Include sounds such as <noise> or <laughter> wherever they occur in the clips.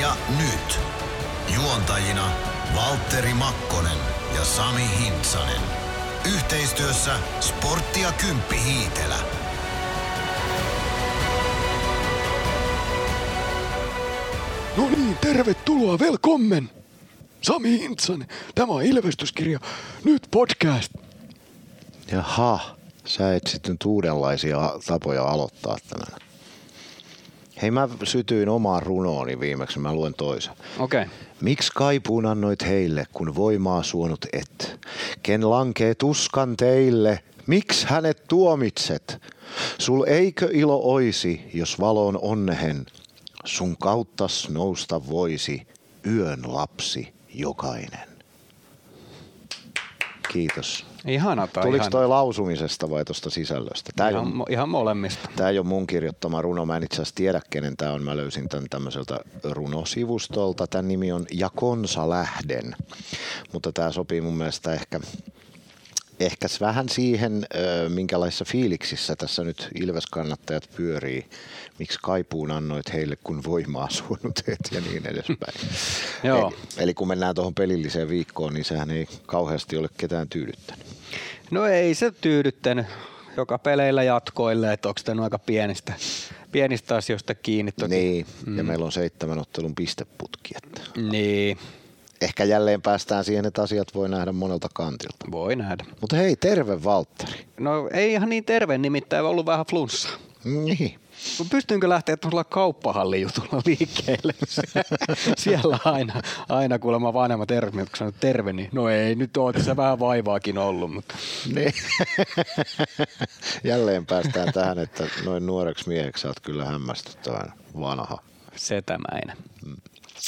Sporttia nyt. Juontajina Valtteri Makkonen ja Sami Hintsanen. Yhteistyössä Sporttia Kymppi Hiitelä. No niin, tervetuloa, velkommen! Sami Hintsanen, tämä on Ilvestyskirja, nyt podcast. Jaha, sä et sitten uudenlaisia tapoja aloittaa tämän. Hei, mä sytyin omaan runooni viimeksi, mä luen toisen. Okei. Okay. Miksi kaipuun annoit heille, kun voimaa suonut et? Ken lankee tuskan teille, miksi hänet tuomitset? Sul eikö ilo oisi, jos valon onnehen sun kauttas nousta voisi yön lapsi jokainen? Kiitos. Ihana tai Tuliko ihana. toi lausumisesta vai tuosta sisällöstä? Tää ihan, mo- ihan molemmista. Tämä ei ole mun kirjoittama runo. Mä en itse asiassa tiedä, kenen tämä on. Mä löysin tämän tämmöiseltä runosivustolta. Tämän nimi on Jakonsa Lähden. Mutta tämä sopii mun mielestä ehkä, ehkä vähän siihen, minkälaisissa fiiliksissä tässä nyt Ilves-kannattajat pyörii. Miksi kaipuun annoit heille, kun voimaa et ja niin edespäin. <laughs> Joo. Eli, eli kun mennään tuohon pelilliseen viikkoon, niin sehän ei kauheasti ole ketään tyydyttänyt. No ei se tyydyttänyt joka peleillä jatkoille, että onko tämä aika pienistä, pienistä asioista kiinni. Toki. Niin, mm. ja meillä on seitsemän ottelun pisteputki. Että. Niin, Ehkä jälleen päästään siihen, että asiat voi nähdä monelta kantilta. voi nähdä. Mutta hei, terve Valtteri. No ei ihan niin terve, nimittäin ollut vähän flunssaa. Niin. Mut Pystyinkö lähteä tuolla kauppahallijutulla liikkeelle? <laughs> <laughs> Siellä aina, aina kuulemma vanhemmat tervit, kun sanoo terve, niin no ei, nyt oot tässä vähän vaivaakin ollut, mutta niin. <laughs> Jälleen päästään tähän, että noin nuoreksi mieheksi sä oot kyllä hämmästyttävän vanha. setämäinen.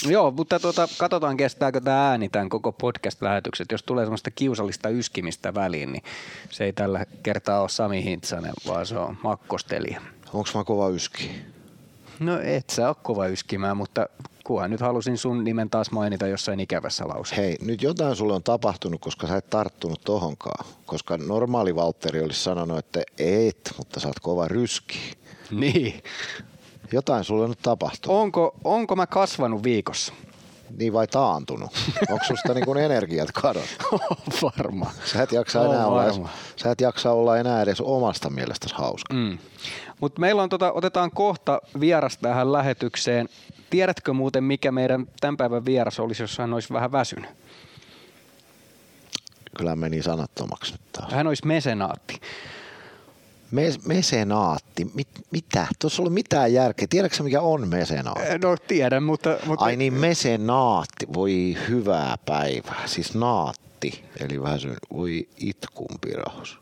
Joo, mutta tuota, katsotaan kestääkö tämä ääni tämän koko podcast-lähetykset. Jos tulee semmoista kiusallista yskimistä väliin, niin se ei tällä kertaa ole Sami Hintsanen, vaan se on Makkostelija. Onks mä kova yski? No et sä ole kova yskimään, mutta kunhan nyt halusin sun nimen taas mainita jossain ikävässä lauseessa. Hei, nyt jotain sulle on tapahtunut, koska sä et tarttunut tohonkaan. Koska normaali Valtteri olisi sanonut, että et, mutta sä oot kova ryski. Niin. Jotain sulle nyt tapahtunut. Onko, onko mä kasvanut viikossa? Niin vai taantunut? Onko susta niin energiat kadonnut? <laughs> Varmaan. Sä et, jaksa On enää olla edes, sä et jaksa olla enää edes omasta mielestäsi hauska. Mm. Mutta meillä on tota, otetaan kohta vieras tähän lähetykseen. Tiedätkö muuten, mikä meidän tämän päivän vieras olisi, jos hän olisi vähän väsynyt? Kyllä meni sanattomaksi nyt taas. Hän olisi mesenaatti. Mes- mesenaatti. Mit, mitä? Tuossa ei ollut mitään järkeä. Tiedätkö mikä on mesenaatti? No tiedän, mutta... mutta Ai niin, mesenaatti. Voi hyvää päivää. Siis naatti. Eli vähän se, voi itkun pirahus.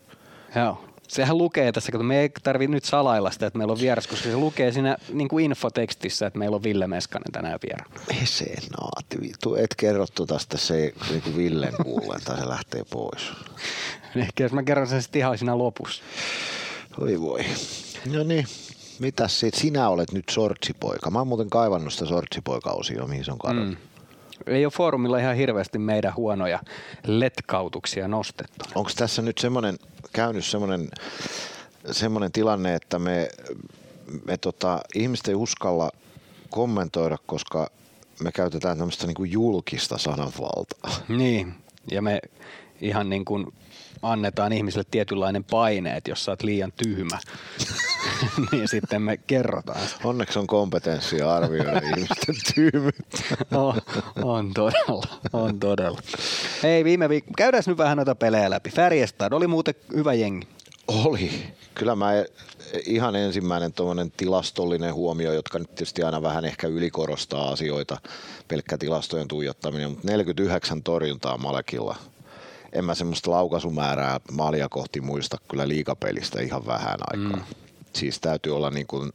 Joo. Sehän lukee tässä, kun me ei tarvitse nyt salailla sitä, että meillä on vieras, koska se lukee siinä niin kuin infotekstissä, että meillä on Ville Meskanen tänään vieraana. Mesenaatti. Vittu, et kerro tuota sitä se niin kuin Villen kuulen, tai se lähtee pois. <laughs> Ehkä jos mä kerron sen sitten ihan siinä lopussa. Oi voi. No niin, mitäs sit? Sinä olet nyt sortsipoika. Mä oon muuten kaivannut sitä sortsipoika-osioa, mihin se on kadonnut. Mm. Ei ole foorumilla ihan hirveästi meidän huonoja letkautuksia nostettu. Onko tässä nyt semmoinen, käynyt semmoinen, semmoinen tilanne, että me, me tota, ihmiset ei uskalla kommentoida, koska me käytetään tämmöistä niin julkista sananvaltaa. Niin, ja me ihan niin kuin annetaan ihmisille tietynlainen paine, että jos sä oot liian tyhmä, <laughs> niin sitten me kerrotaan se. Onneksi on kompetenssia arvioida <laughs> ihmisten tyymyyttä. On, on todella, on todella. Hei, viime viikko, käydään nyt vähän noita pelejä läpi. Färjestad oli muuten hyvä jengi. Oli. Kyllä mä ihan ensimmäinen tuommoinen tilastollinen huomio, jotka nyt tietysti aina vähän ehkä ylikorostaa asioita, pelkkä tilastojen tuijottaminen, mutta 49 torjuntaa Malekilla. En mä semmoista laukaisumäärää maalia kohti muista kyllä liikapelistä ihan vähän aikaa. Mm. Siis täytyy olla niin kuin,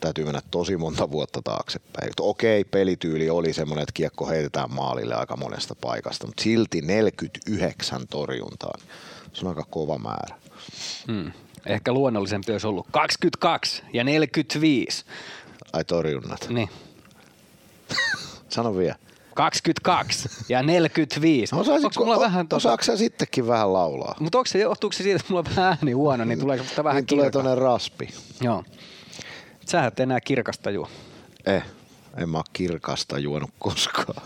täytyy mennä tosi monta vuotta taaksepäin. Okei, pelityyli oli semmoinen, että kiekko heitetään maalille aika monesta paikasta, mutta silti 49 torjuntaa. Se on aika kova määrä. Hmm. Ehkä luonnollisempi olisi ollut 22 ja 45. Ai torjunnat. Niin. Sano vielä. 22 ja 45. Osaisitko, Onko mulla vähän tuossa? Osaatko sä sittenkin vähän laulaa? Mutta onko se, johtuuko se siitä, että mulla on vähän ääni huono, niin tulee sitä vähän niin tulee tuonne raspi. Joo. Sähän et enää kirkasta juo. Eh. En mä oo kirkasta juonut koskaan.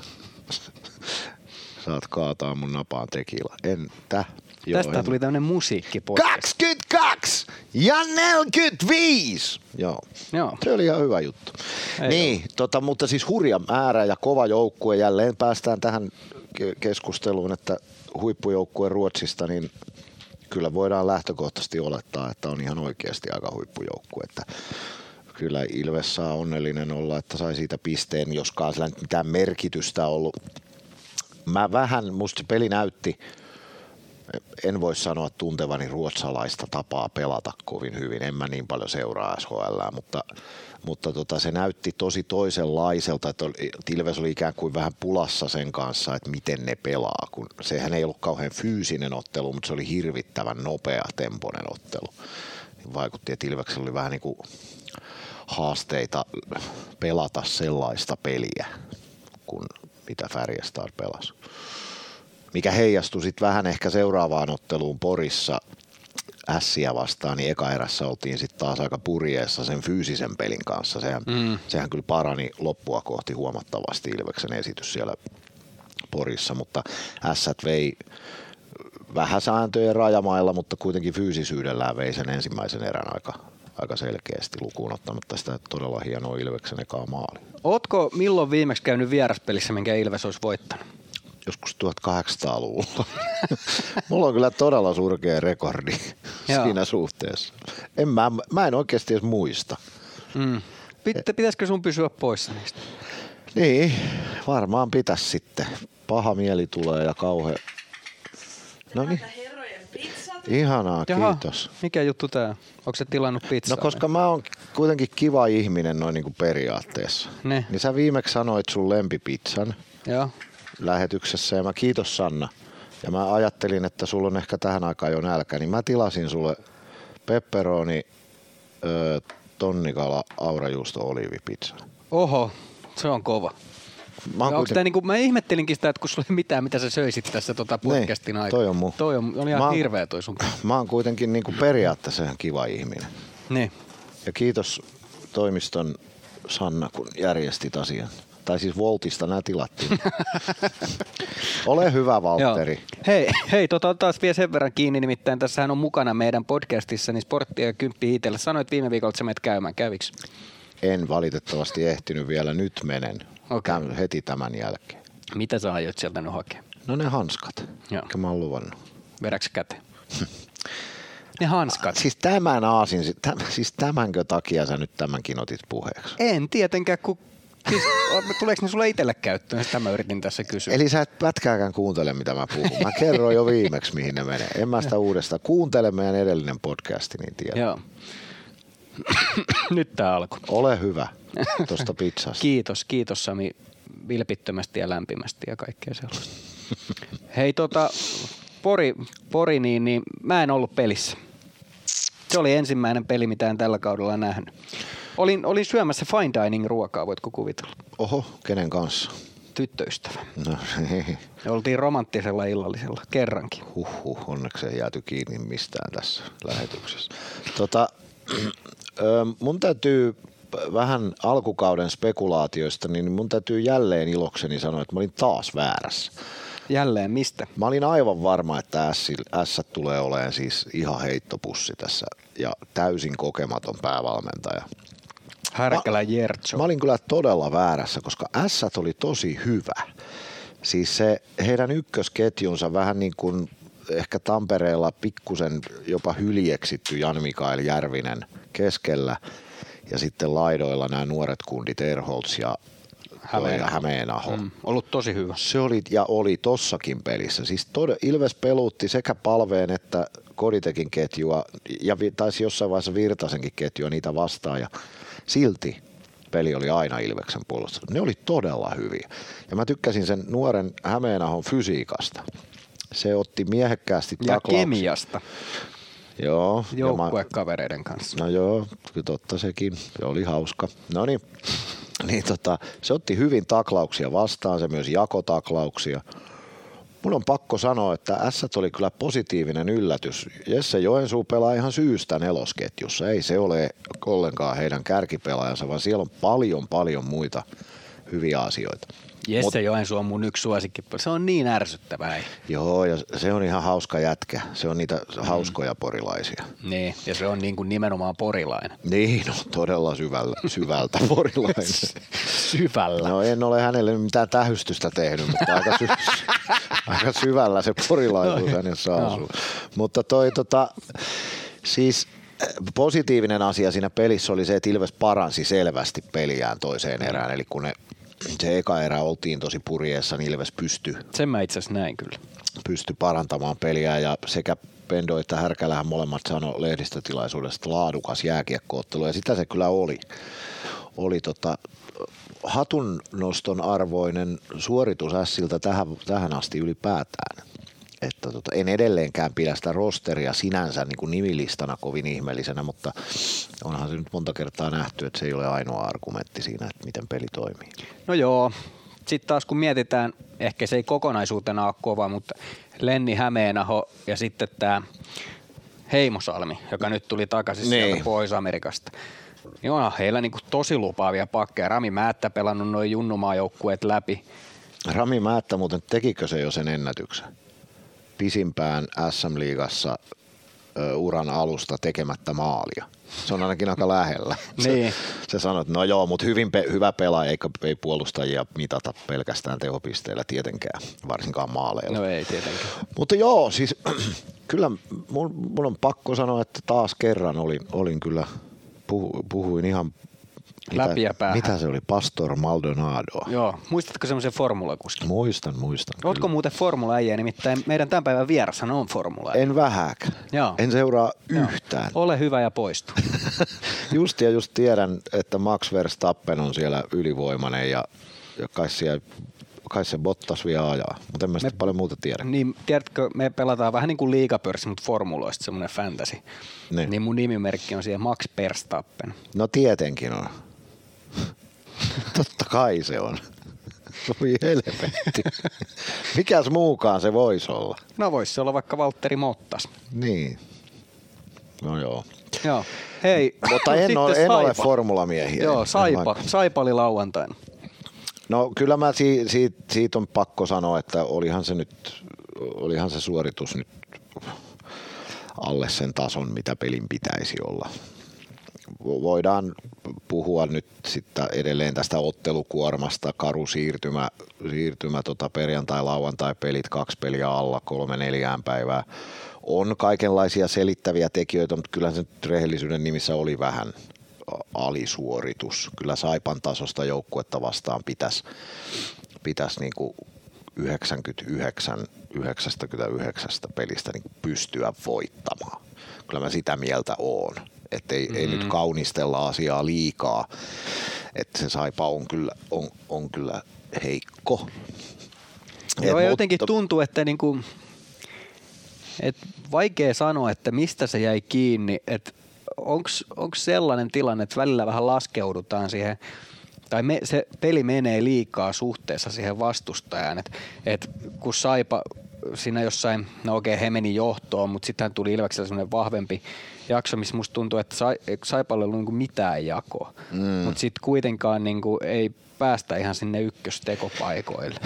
Saat kaataa mun napaan tekila. Entä? Joo, Tästä tuli tämmönen musiikki 22 ja 45! Joo. Joo. Se oli ihan hyvä juttu. Ei niin, tota, mutta siis hurja määrä ja kova joukkue. Jälleen päästään tähän ke- keskusteluun, että huippujoukkue Ruotsista, niin kyllä voidaan lähtökohtaisesti olettaa, että on ihan oikeasti aika huippujoukkue. Että kyllä Ilves saa onnellinen olla, että sai siitä pisteen, joskaan sillä mitään merkitystä ollut. Mä vähän, musta peli näytti, en voi sanoa tuntevani ruotsalaista tapaa pelata kovin hyvin. En mä niin paljon seuraa SHL, mutta, mutta tota, se näytti tosi toisenlaiselta, että oli- Ilves oli ikään kuin vähän pulassa sen kanssa, että miten ne pelaa. Kun sehän ei ollut kauhean fyysinen ottelu, mutta se oli hirvittävän nopea temponen ottelu. Niin vaikutti, että Ilveksellä oli vähän niin kuin haasteita pelata sellaista peliä, kuin mitä Färjestad pelasi mikä heijastui sitten vähän ehkä seuraavaan otteluun Porissa Ässiä vastaan, niin eka erässä oltiin sitten taas aika purjeessa sen fyysisen pelin kanssa. Sehän, mm. sehän kyllä parani loppua kohti huomattavasti Ilveksen esitys siellä Porissa, mutta Ässät vei vähän sääntöjen rajamailla, mutta kuitenkin fyysisyydellään vei sen ensimmäisen erän aika, aika selkeästi lukuun ottamatta sitä todella hienoa Ilveksen ekaa maali. Ootko milloin viimeksi käynyt vieraspelissä, minkä Ilves olisi voittanut? Joskus 1800-luvulla. <laughs> Mulla on kyllä todella surkea rekordi Joo. siinä suhteessa. En mä, mä en oikeasti edes muista. Mm. Pit- pitäisikö sun pysyä poissa niistä? Niin, varmaan pitäisi sitten. Paha mieli tulee ja kauhe. No niin, ihanaa, kiitos. mikä juttu tää? Onko se tilannut pizzaa? No koska mä oon kuitenkin kiva ihminen noin niin kuin periaatteessa. Ne. Niin sä viimeksi sanoit sun lempipizzan Joo. Lähetyksessä ja mä kiitos Sanna. Ja mä ajattelin, että sulla on ehkä tähän aikaan jo nälkä, niin mä tilasin sulle pepperoni, ö, tonnikala, aurajuusto, oliivipizza. Oho, se on kova. Mä, oon Onko kuiten- tää niinku, mä ihmettelinkin sitä, että kun sulla ei mitään, mitä sä söisit tässä tota podcastin Niin, aikana. toi on mun. Toi on, on ihan Mä oon- hirveä toi sun. mä oon kuitenkin niin kuin periaatteessa ihan kiva ihminen. Niin. Ja kiitos toimiston Sanna, kun järjestit asian. Tai siis Voltista nämä tilattiin. Ole hyvä, Valtteri. Joo. Hei, hei tota, otetaan vielä sen verran kiinni, nimittäin tässähän on mukana meidän podcastissa niin sporttia ja kymppi hiitellä. Sanoit viime viikolla, että sä menet käymään. Käviks? En valitettavasti ehtinyt vielä, nyt menen. Okei. Käyn heti tämän jälkeen. Mitä sä aiot sieltä nyt hakea? No ne hanskat, Joo. jotka mä oon luvannut. Vedäks käteen? Ne hanskat. Siis tämän aasin, täm, siis tämänkö takia sä nyt tämänkin otit puheeksi? En tietenkään, kun siis, tuleeko ne sulle itselle käyttöön? Sitä mä yritin tässä kysyä. Eli sä et pätkääkään kuuntele, mitä mä puhun. Mä kerroin jo viimeksi, mihin ne menee. En mä sitä uudestaan. Kuuntele meidän edellinen podcasti, niin tiedät. Joo. Nyt tää alkoi. Ole hyvä tuosta pizzasta. Kiitos, kiitos Sami vilpittömästi ja lämpimästi ja kaikkea sellaista. Hei tota, Pori, Pori niin, niin mä en ollut pelissä. Se oli ensimmäinen peli, mitä en tällä kaudella nähnyt. Olin, olin syömässä fine dining ruokaa, voitko kuvitella? Oho, kenen kanssa? Tyttöystävä. No, Ja oltiin romanttisella illallisella kerrankin. huhhuh, onneksi ei jääty kiinni mistään tässä lähetyksessä. Tota, <clears throat> mun täytyy vähän alkukauden spekulaatioista, niin mun täytyy jälleen ilokseni sanoa, että mä olin taas väärässä. Jälleen mistä? Mä olin aivan varma, että S, S tulee olemaan siis ihan heittopussi tässä ja täysin kokematon päävalmentaja. Härkälä Jertso. Mä olin kyllä todella väärässä, koska S oli tosi hyvä. Siis se heidän ykkösketjunsa vähän niin kuin ehkä Tampereella pikkusen jopa hyljeksitty Jan-Mikael Järvinen keskellä ja sitten laidoilla nämä nuoret kundit Erholz ja Hämeenaho. Hämeenaho. Mm, ollut tosi hyvä. Se oli ja oli tossakin pelissä. Siis tod- Ilves peluutti sekä palveen että Koditekin ketjua ja vi- taisi jossain vaiheessa Virtasenkin ketjua niitä vastaan ja silti peli oli aina Ilveksen puolustus. Ne oli todella hyviä. Ja mä tykkäsin sen nuoren Hämeenahon fysiikasta. Se otti miehekkäästi Ja taklauksia. kemiasta Joo. joukkuekavereiden kanssa. No joo, totta sekin. Se oli hauska. No niin, niin tota, se otti hyvin taklauksia vastaan, se myös jakotaklauksia. Mun on pakko sanoa, että S oli kyllä positiivinen yllätys. Jesse Joensuu pelaa ihan syystä nelosketjussa. Ei se ole ollenkaan heidän kärkipelaajansa, vaan siellä on paljon paljon muita hyviä asioita. Jesse Joensuu on mun yksi suosikki. Se on niin ärsyttävää. Joo, ja se on ihan hauska jätkä. Se on niitä hauskoja porilaisia. Niin, ja se on niin kuin nimenomaan porilainen. Niin, no todella syvällä, syvältä porilainen. <laughs> Syvällä. No en ole hänelle mitään tähystystä tehnyt, mutta aika, sy- <laughs> aika syvällä se porilaisuus hänessä asuu. Mutta toi tota, siis äh, positiivinen asia siinä pelissä oli se, että Ilves paransi selvästi peliään toiseen erään. Eli kun ne, se eka erä oltiin tosi purjeessa, niin Ilves pystyi Sen mä itse asiassa näin kyllä. pysty parantamaan peliä ja sekä Pendo että Härkälähän molemmat sanoi lehdistötilaisuudessa, että laadukas jääkiekkoottelu ja sitä se kyllä oli. Oli tota, hatun noston arvoinen suoritus Ässiltä tähän, tähän asti ylipäätään. Että tota, en edelleenkään pidä sitä rosteria sinänsä niin kuin nimilistana kovin ihmeellisenä, mutta onhan se nyt monta kertaa nähty, että se ei ole ainoa argumentti siinä, että miten peli toimii. No joo. Sitten taas kun mietitään, ehkä se ei kokonaisuutena ole kova, mutta Lenni Hämeenaho ja sitten tämä Heimosalmi, joka nyt tuli takaisin Niin. sieltä Pohjois-Amerikasta. Niin onhan heillä niinku tosi lupaavia pakkeja. Rami Määttä pelannut noin junnumaajoukkueet läpi. Rami Määttä muuten tekikö se jo sen ennätyksen? Pisimpään SM-liigassa uran alusta tekemättä maalia. Se on ainakin aika lähellä. <laughs> Niin. Se, se sanoi, että no joo, mutta hyvin pe- hyvä pelaaja, eikä ei puolustajia mitata pelkästään tehopisteillä tietenkään, varsinkaan maaleilla. No ei tietenkään. Mutta joo, siis <clears throat> kyllä mun, mun on pakko sanoa, että taas kerran olin, olin kyllä, puhu, puhuin ihan Läpi ja mitä, päähän. mitä se oli, Pastor Maldonado. Joo. Muistatko semmoisen formulakuskin? Muistan, muistan. Ootko kyllä. muuten formula nimittäin meidän tämän päivän vierashan on formula En vähäkään. Joo. En seuraa Joo. yhtään. Ole hyvä ja poistu. <laughs> Just ja just tiedän, että Max Verstappen on siellä ylivoimainen ja, ja kai, siellä, kai se Bottas vielä ajaa, mutta en mä sitä paljon muuta tiedä. Niin, tiedätkö, me pelataan vähän niin kuin liigapörssi, mutta formuloista semmoinen fantasy. Niin. Niin mun nimimerkki on siellä Max Verstappen. No tietenkin on. Totta kai se on. Voi helvetti. Mikäs muukaan se voisi olla? No voisi se olla vaikka Valtteri Mottas. Niin. No joo. Joo. Hei, Mutta en, <laughs> ole, en ole formulamiehiä. Joo, Saipa. Saipa oli lauantaina. No kyllä mä si, si, siitä on pakko sanoa, että olihan se nyt, olihan se suoritus nyt alle sen tason, mitä pelin pitäisi olla. Vo- Voidaan puhua nyt sitten edelleen tästä ottelukuormasta, karu siirtymä, siirtymä tota perjantai-lauantai-pelit, kaksi peliä alla, kolme neljään päivää. On kaikenlaisia selittäviä tekijöitä, mutta kyllä se rehellisyyden nimissä oli vähän alisuoritus. Kyllä Saipan tasosta joukkuetta vastaan pitäisi, pitäisi niin kuin 99, 99 pelistä niin pystyä voittamaan. Kyllä mä sitä mieltä oon. Että ei, mm-hmm. ei nyt kaunistella asiaa liikaa. Että se Saipa on kyllä, on, on kyllä heikko. Joo, Et ja jotenkin mutta- tuntuu, että niinku, et vaikea sanoa, että mistä se jäi kiinni, että onko sellainen tilanne, että välillä vähän laskeudutaan siihen, tai me, se peli menee liikaa suhteessa siihen vastustajaan, että et kun Saipa siinä jossain, no okei, he meni johtoon, mutta sitten tuli Ilveksellä semmoinen vahvempi jakso, missä musta tuntuu, että Sai, Saipalle ei ollut niinku mitään jakoa, mm. mutta sitten kuitenkaan niinku ei päästä ihan sinne ykköstekopaikoille.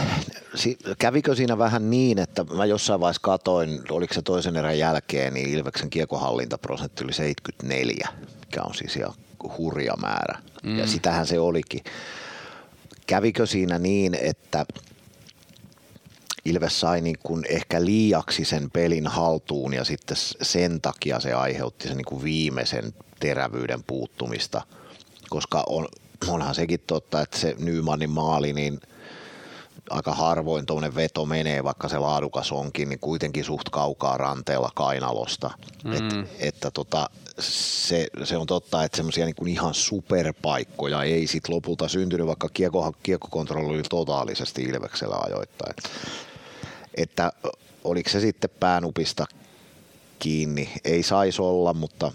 Si- kävikö siinä vähän niin, että mä jossain vaiheessa katoin, oliko se toisen erän jälkeen, niin Ilveksen kiekohallintaprosentti oli 74, mikä on siis ihan hurja määrä. Mm. Ja sitähän se olikin. Kävikö siinä niin, että Ilves sai niin kuin ehkä liiaksi sen pelin haltuun ja sitten sen takia se aiheutti sen niin kuin viimeisen terävyyden puuttumista, koska on, onhan sekin totta, että se Nymanin maali, niin aika harvoin tuommoinen veto menee, vaikka se laadukas onkin, niin kuitenkin suht kaukaa ranteella kainalosta. Mm. Et, että tota, se, se, on totta, että semmoisia niin ihan superpaikkoja ei sit lopulta syntynyt, vaikka kiekko, kiekkokontrolli oli totaalisesti Ilveksellä ajoittain. Että oliko se sitten päänupista kiinni, ei saisi olla, mutta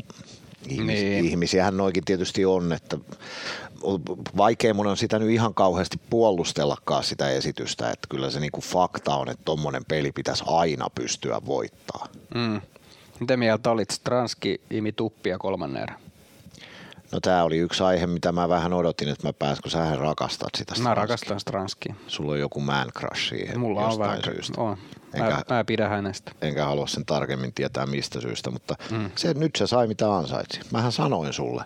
Ihmis, Niin. Ihmisiähän noikin tietysti on, että vaikea mun on sitä nyt ihan kauheasti puolustellakaan sitä esitystä, että kyllä se niinku fakta on, että tommonen peli pitäisi aina pystyä voittaa. Mm. Mitä mieltä olit? Stranski imi tuppia kolmannen erän. No tää oli yksi aihe, mitä mä vähän odotin, että mä pääs, kun sähän rakastat sitä. Mä Stranskia. rakastan Stranskia. Sulla on joku man crush siihen Mulla on vähän. syystä. On. Enkä, Mä, mä pidän hänestä. enkä halua sen tarkemmin tietää mistä syystä, mutta mm. se, nyt se sai mitä ansaitsi. Mähän sanoin sulle.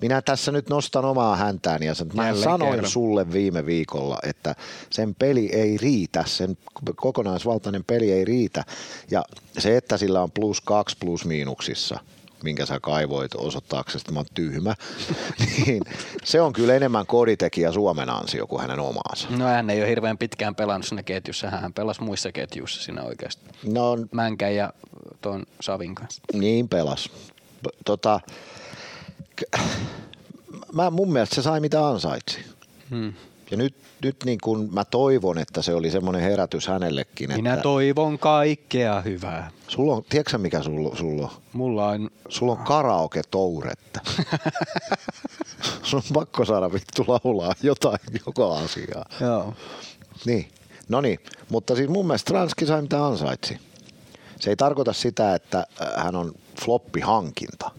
Minä tässä nyt nostan omaa häntääni ja sanon, mä sanoin kerran. sulle viime viikolla, että sen peli ei riitä, sen kokonaisvaltainen peli ei riitä. Ja se, että sillä on plus kaksi plus miinuksissa, minkä sä kaivoit osoittaaksesi, että mä oon tyhmä, <laughs> niin se on kyllä enemmän koditekijä Suomen ansio kuin hänen omaansa. No hän ei ole hirveän pitkään pelannut siinä ketjussa. Hän pelasi muissa ketjuissa siinä oikeasti. No Mänkän ja tuon Savin kanssa. Niin pelas. Tota, mä, mun mielestä se sai mitä ansaitsi. Hmm. Ja nyt, nyt niin kun mä toivon, että se oli semmoinen herätys hänellekin. Minä että toivon kaikkea hyvää. sulla on, tiedätkö mikä sulla, sulla on? Mulla on Sulla on karaoke touretta. <laughs> Sun on pakko saada vittu laulaa jotain joka asiaa. Joo. Niin, no niin, mutta siis mun mielestä Transki sai mitä ansaitsi. Se ei tarkoita sitä, että äh, hän on floppihankinta,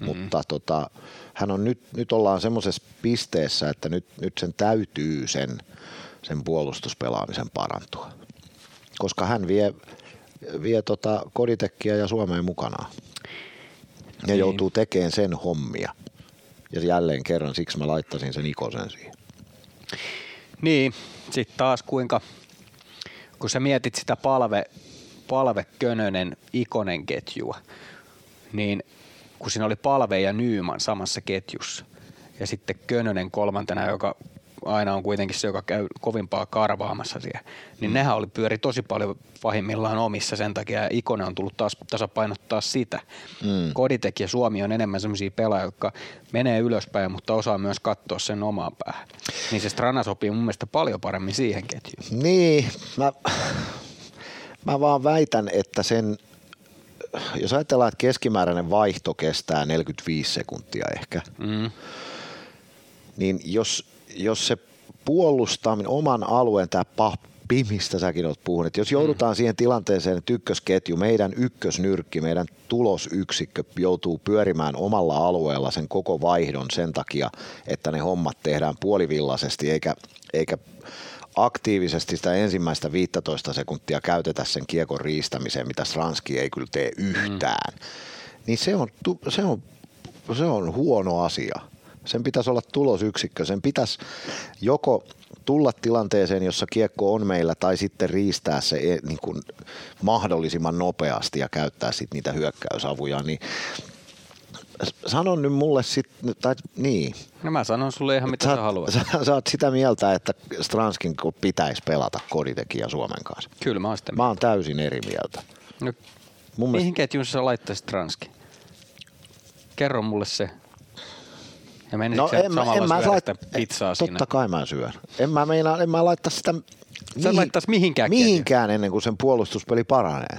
mm-hmm. mutta tota, hän on nyt, nyt ollaan semmoisessa pisteessä, että nyt, nyt sen täytyy sen, sen puolustuspelaamisen parantua. Koska hän vie, vie tota koditekkiä ja Suomeen mukanaan. Ja Niin. joutuu tekemään sen hommia. Ja jälleen kerran siksi mä laittasin sen Ikosen siihen. Niin, sitten taas kuinka, kun sä mietit sitä palve, palve Könönen Ikonen ketjua, niin kun siinä oli palve ja Nyyman samassa ketjussa ja sitten Könönen kolmantena, joka aina on kuitenkin se, joka käy kovimpaa karvaamassa siellä, niin mm. nehän oli pyöri tosi paljon pahimmillaan omissa sen takia ja Ikonen on tullut taas tasapainottaa sitä. Mm. Koditek ja Suomi on enemmän sellaisia pelaajia, jotka menee ylöspäin, mutta osaa myös katsoa sen omaan päähän. Niin se Strana sopii mun mielestä paljon paremmin siihen ketjuun. Niin, mä, mä vaan väitän, että sen, jos ajatellaan, että keskimääräinen vaihto kestää 45 sekuntia ehkä, Mm. niin jos, jos se puolustaminen oman alueen, tämä pappi, mistä säkin olet puhunut, että jos joudutaan siihen tilanteeseen, että ykkösketju, meidän ykkösnyrkki, meidän tulosyksikkö joutuu pyörimään omalla alueella sen koko vaihdon sen takia, että ne hommat tehdään puolivillaisesti eikä, eikä aktiivisesti sitä ensimmäistä 15 sekuntia käytetä sen kiekon riistämiseen, mitä Stranski ei kyllä tee yhtään, mm. niin se on, se, on, se on huono asia. Sen pitäisi olla tulosyksikkö. Sen pitäisi joko tulla tilanteeseen, jossa kiekko on meillä, tai sitten riistää se e- niin kuin mahdollisimman nopeasti ja käyttää sitten niitä hyökkäysavuja. Niin sanon nyt mulle sitten, tai niin, No mä sanon sulle ihan mitä sä, sä haluat. Sä, sä oot sitä mieltä, että Stranskin pitäisi pelata koditekijä Suomen kanssa. Kyllä mä oon sitä. Mä oon täysin eri mieltä. No, Mun mihin mielestä, ketjuun sä laittaisit Ranski? Kerro mulle se. Ja no en, mä- en mä syödä lait- sitä pizzaa Totta siinä? kai mä syön. En mä meinaa, en mä laittaa sitä Sä et laittaisi mihinkään mihinkään ennen kuin sen puolustuspeli paranee.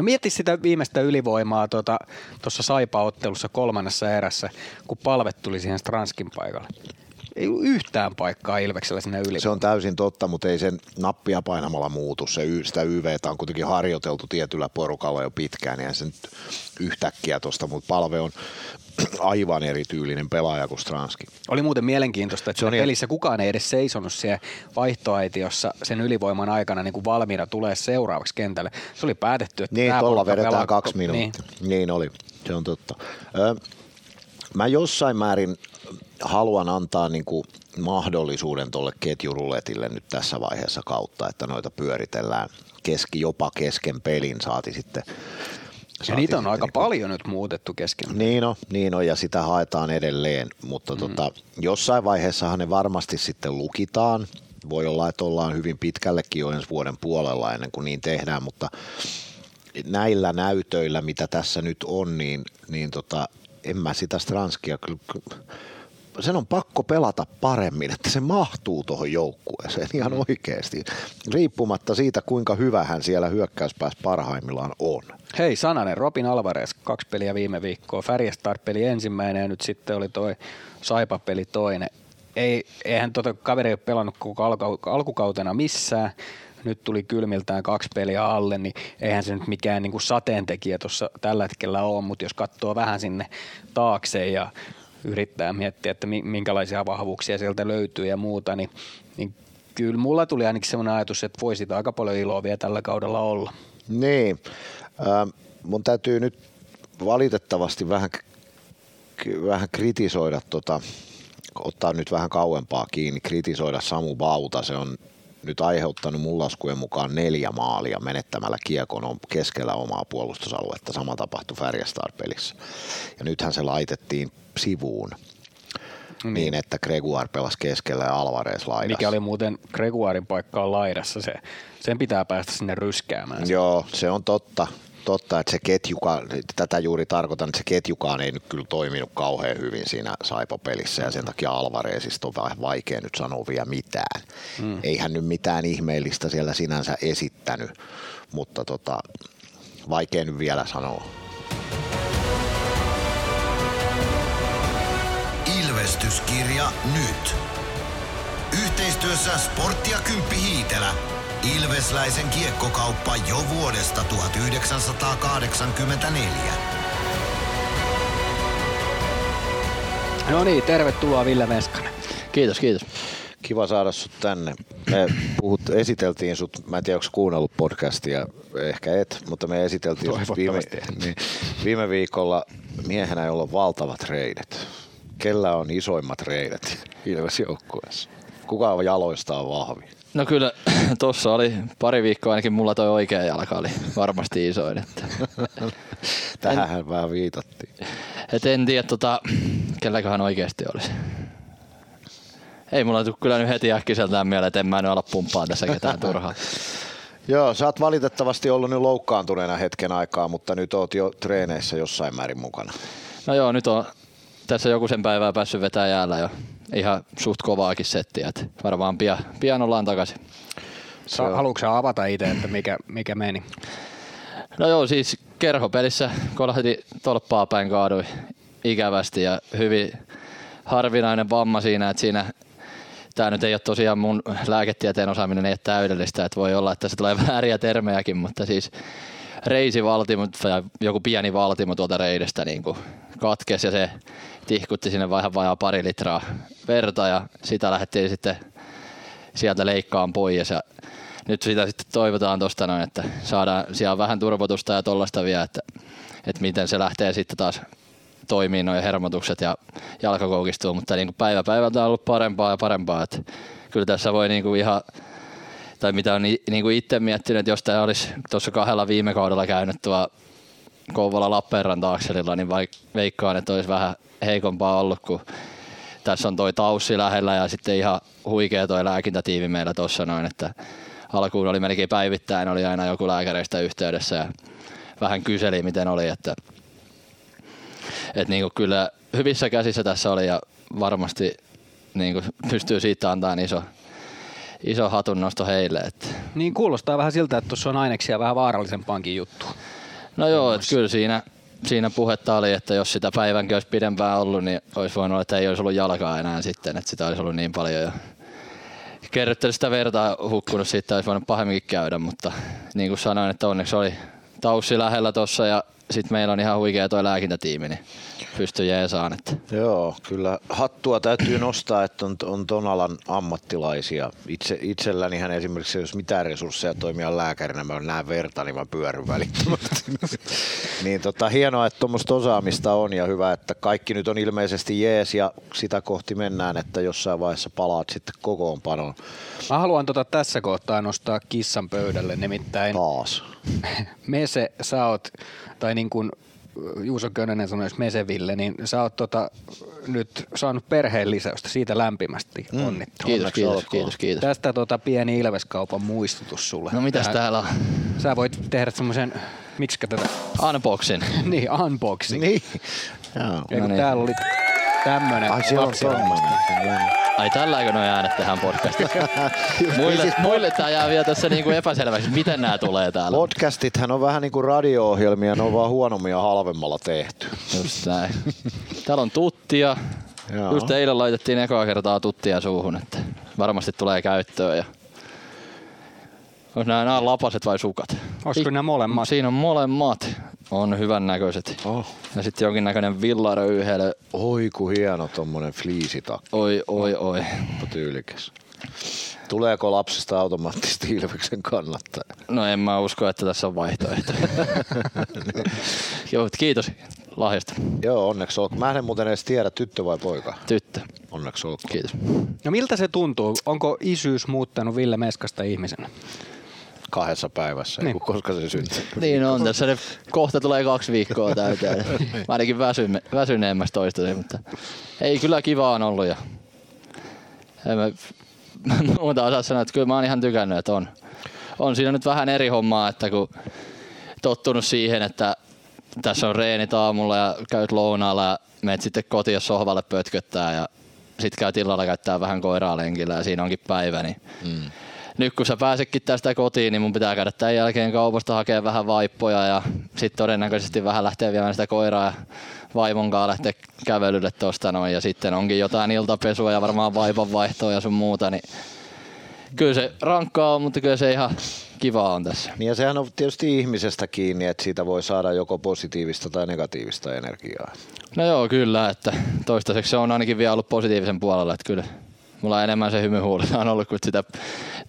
No mieti sitä viimeistä ylivoimaa tuossa tota, Saipa-ottelussa kolmannessa erässä, kun palvet tuli siihen Stranskin paikalle. Ei ollut yhtään paikkaa Ilveksellä sinne yli. Se on täysin totta, mutta ei sen nappia painamalla muutu. Se, sitä YVtä on kuitenkin harjoiteltu tietyllä porukalla jo pitkään, niin ei se nyt yhtäkkiä tuosta, mutta palve on aivan erityylinen pelaaja kuin Stranski. Oli muuten mielenkiintoista, että Se on pelissä kukaan ei edes seisonut siellä vaihtoaitiossa sen ylivoiman aikana niin kuin valmiina tulee seuraavaksi kentälle. Se oli päätetty, että Niin, tuolla vedetään pelaa- kaksi minuuttia. Niin. niin oli, se on totta. Ö, mä jossain määrin haluan antaa niin kuin mahdollisuuden tuolle ketjuruletille nyt tässä vaiheessa kautta, että noita pyöritellään keski, jopa kesken pelin saati sitten. Ja niitä on aika niin paljon nyt muutettu kesken. Niin on, niin on, ja sitä haetaan edelleen, mutta mm. tota, jossain vaiheessahan ne varmasti sitten lukitaan. Voi olla, että ollaan hyvin pitkällekin jo ensi vuoden puolella ennen kuin niin tehdään, mutta näillä näytöillä, mitä tässä nyt on, niin, niin tota, en mä sitä Stranskia kyllä, sen on pakko pelata paremmin, että se mahtuu tuohon joukkueeseen ihan oikeasti. Riippumatta siitä, kuinka hyvä hän siellä hyökkäyspäässä parhaimmillaan on. Hei Sananen, Robin Alvarez, kaksi peliä viime viikkoa. Färjestad-peli ensimmäinen ja nyt sitten oli toi Saipa-peli toinen. Ei, eihän tota kaveri ole pelannut koko alkukautena missään. Nyt tuli kylmiltään kaksi peliä alle, niin eihän se nyt mikään niin kuin sateentekijä tuossa tällä hetkellä ole, mutta jos katsoo vähän sinne taakse ja yrittää miettiä, että minkälaisia vahvuuksia sieltä löytyy ja muuta, niin, niin kyllä mulla tuli ainakin sellainen ajatus, että voisi aika paljon iloa vielä tällä kaudella olla. Niin, äh, mun täytyy nyt valitettavasti vähän, vähän kritisoida, tota, ottaa nyt vähän kauempaa kiinni, kritisoida Samu Bauta, se on nyt aiheuttanut mun laskujen mukaan neljä maalia menettämällä kiekon keskellä omaa puolustusaluetta. Sama tapahtui Färjestad-pelissä. Ja nythän se laitettiin sivuun. Niin. niin, että Gregoire pelasi keskellä ja Alvarez laidassa. Mikä oli muuten Gregoirin paikkaa laidassa, se, sen pitää päästä sinne ryskäämään. Joo, se on totta totta, että se ketjuka, tätä juuri tarkoitan, että se ketjukaan ei nyt kyllä toiminut kauhean hyvin siinä Saipo-pelissä ja sen takia Alvarezista on vähän vaikea nyt sanoa vielä mitään. Mm. Eihän nyt mitään ihmeellistä siellä sinänsä esittänyt, mutta tota, vaikea nyt vielä sanoa. Ilvestyskirja nyt. Yhteistyössä Sporttia Kymppi Hiitelä Ilvesläisen kiekkokauppa jo vuodesta 1984. No niin, tervetuloa Ville Meskanen. Kiitos, kiitos. Kiva saada sut tänne. Me puhut, esiteltiin sut, mä en tiedä onko kuunnellut podcastia, ehkä et, mutta me esiteltiin sut viime, niin, viime viikolla miehenä, jolla on valtavat reidet. Kellä on isoimmat reidet Ilves joukkueessa? Kuka on jaloistaan vahvi? No kyllä <clears throat> tuossa oli pari viikkoa ainakin mulla toi oikea jalka oli varmasti isoin. Että. <laughs> Tähän vähän viitattiin. Et en tiedä tota, kelläköhän oikeasti olisi. Ei mulla tule kyllä nyt heti äkkiseltään mieleen, että en mä nyt ala pumppaa tässä ketään <laughs> turhaa. Joo, sä oot valitettavasti ollut nyt loukkaantuneena hetken aikaa, mutta nyt oot jo treeneissä jossain määrin mukana. No joo, nyt on tässä joku sen päivää päässyt vetää jäällä jo ihan suht kovaakin settiä, että varmaan pian, pian ollaan takaisin. Sa- haluatko avata itse, että mikä, mikä meni? No joo, siis kerhopelissä kolahti tolppaa päin kaadui ikävästi ja hyvin harvinainen vamma siinä, että siinä tämä nyt ei ole tosiaan mun lääketieteen osaaminen ei ole täydellistä, että voi olla, että se tulee <laughs> vääriä termejäkin, mutta siis reisivaltimo tai joku pieni valtimo tuolta reidestä niin katkesi ja se tihkutti sinne vähän vajaa pari litraa verta ja sitä lähdettiin sitten sieltä leikkaan pois. Ja nyt sitä sitten toivotaan tuosta noin, että saadaan siellä vähän turvotusta ja tollasta vielä, että, että miten se lähtee sitten taas toimii noin hermotukset ja jalka koukistuu, mutta niin kuin päivä päivältä on ollut parempaa ja parempaa, että kyllä tässä voi niin kuin ihan tai mitä on niin kuin itse miettinyt, että jos tämä olisi tuossa kahdella viime kaudella käynyt tuo Kouvola Lappeenranta akselilla, niin vaik- veikkaan, että olisi vähän heikompaa ollut, kun tässä on toi taussi lähellä ja sitten ihan huikea toi lääkintätiivi meillä tuossa noin, että alkuun oli melkein päivittäin, oli aina joku lääkäreistä yhteydessä ja vähän kyseli, miten oli, että, että niin kuin kyllä hyvissä käsissä tässä oli ja varmasti niin kuin pystyy siitä antamaan iso, iso hatunnosto heille. Että. Niin kuulostaa vähän siltä, että tuossa on aineksia vähän vaarallisempaankin juttu. No joo, että kyllä siinä, siinä puhetta oli, että jos sitä päivänkin olisi pidempään ollut, niin olisi voinut olla, että ei olisi ollut jalkaa enää sitten, että sitä olisi ollut niin paljon. Jo kerrottelu sitä vertaa hukkunut siitä, olisi voinut pahemminkin käydä, mutta niin kuin sanoin, että onneksi oli taussi lähellä tuossa ja sitten meillä on ihan huikea tuo lääkintätiimi, niin pystyy jeesaan. Että. Joo, kyllä hattua täytyy nostaa, että on, on ton alan ammattilaisia. Itse, itselläni hän esimerkiksi, jos mitään resursseja toimia lääkärinä, mä näen verta, niin mä pyörryn välittömästi. <laughs> niin tota, hienoa, että tuommoista osaamista on ja hyvä, että kaikki nyt on ilmeisesti jees ja sitä kohti mennään, että jossain vaiheessa palaat sitten kokoonpanoon. Mä haluan tota tässä kohtaa nostaa kissan pöydälle, nimittäin Taas. <laughs> Mese, sä oot, tai niin kuin Juuso Könönen sanoisi Meseville, niin sä oot tota, nyt saanut perheen lisäystä siitä lämpimästi mm. onnittu. Kiitos, kiitos, kiitos, kiitos. Tästä tota, pieni Ilveskaupan muistutus sulle. No mitäs täällä on? Sä voit tehdä semmoisen, miksi tätä? Unboxing. niin, unboxing. Niin. Joo. no niin. täällä oli tämmönen Ai siellä on tommonen. Ai tälläkö noi äänet tähän podcastissa? <laughs> muille, muille tää jää vielä tässä niinku epäselväksi, miten nämä tulee täällä. Podcastithan on vähän niin kuin radio-ohjelmia, ne on vaan huonommin ja halvemmalla tehty. Just näin. Täällä on tuttia. Joo. Just eilen laitettiin ekaa kertaa tuttia suuhun, että varmasti tulee käyttöön. Ja... Onko nämä, nämä lapaset vai sukat? Olisiko nämä molemmat? Siinä on molemmat. On hyvän näköiset. Oh. Ja sitten jonkinnäköinen villaröyhelö. Oi ku hieno tommonen fliisitakki, Oi, oi, oi. tyylikäs. Tuleeko lapsesta automaattisesti Ilveksen kannattaja? No en mä usko, että tässä on vaihtoehto. <laughs> Joo, kiitos lahjasta. Joo, onneksi olkoon. Mä en muuten edes tiedä, tyttö vai poika. Tyttö. Onneksi olkoon. Kiitos. No miltä se tuntuu? Onko isyys muuttanut Ville Meskasta ihmisenä? Kahdessa päivässä, Niin. niin. koska se syntyi. Niin on, tässä ne kohta tulee kaksi viikkoa täyteen. <laughs> Mä ainakin väsymme, väsyneemmästä toistaiseksi, mutta ei kyllä kiva on ollut ja en mä <laughs> muuta osaa sanoa, että kyllä mä oon ihan tykännyt, että on. On siinä nyt vähän eri hommaa, että kun tottunut siihen, että tässä on reenit aamulla ja käyt lounaalla ja menet sitten kotiin sohvalle pötköttää ja sitten käyt illalla käyttää vähän koiraa lenkillä ja siinä onkin päivä, niin mm. Nyt kun sä pääsetkin tästä kotiin, niin mun pitää käydä tämän jälkeen kaupasta hakea vähän vaippoja ja sitten todennäköisesti vähän lähteä viemään sitä koiraa ja vaimon kanssa lähteä kävelylle tosta noin ja sitten onkin jotain iltapesua ja varmaan vaipan vaihtoa ja sun muuta, niin kyllä se rankkaa on, mutta kyllä se ihan kiva on tässä. Niin ja sehän on tietysti ihmisestä kiinni, että siitä voi saada joko positiivista tai negatiivista energiaa. No joo, kyllä, että toistaiseksi se on ainakin vielä ollut positiivisen puolella, että kyllä mulla on enemmän se hymyhuulilla on ollut kuin sitä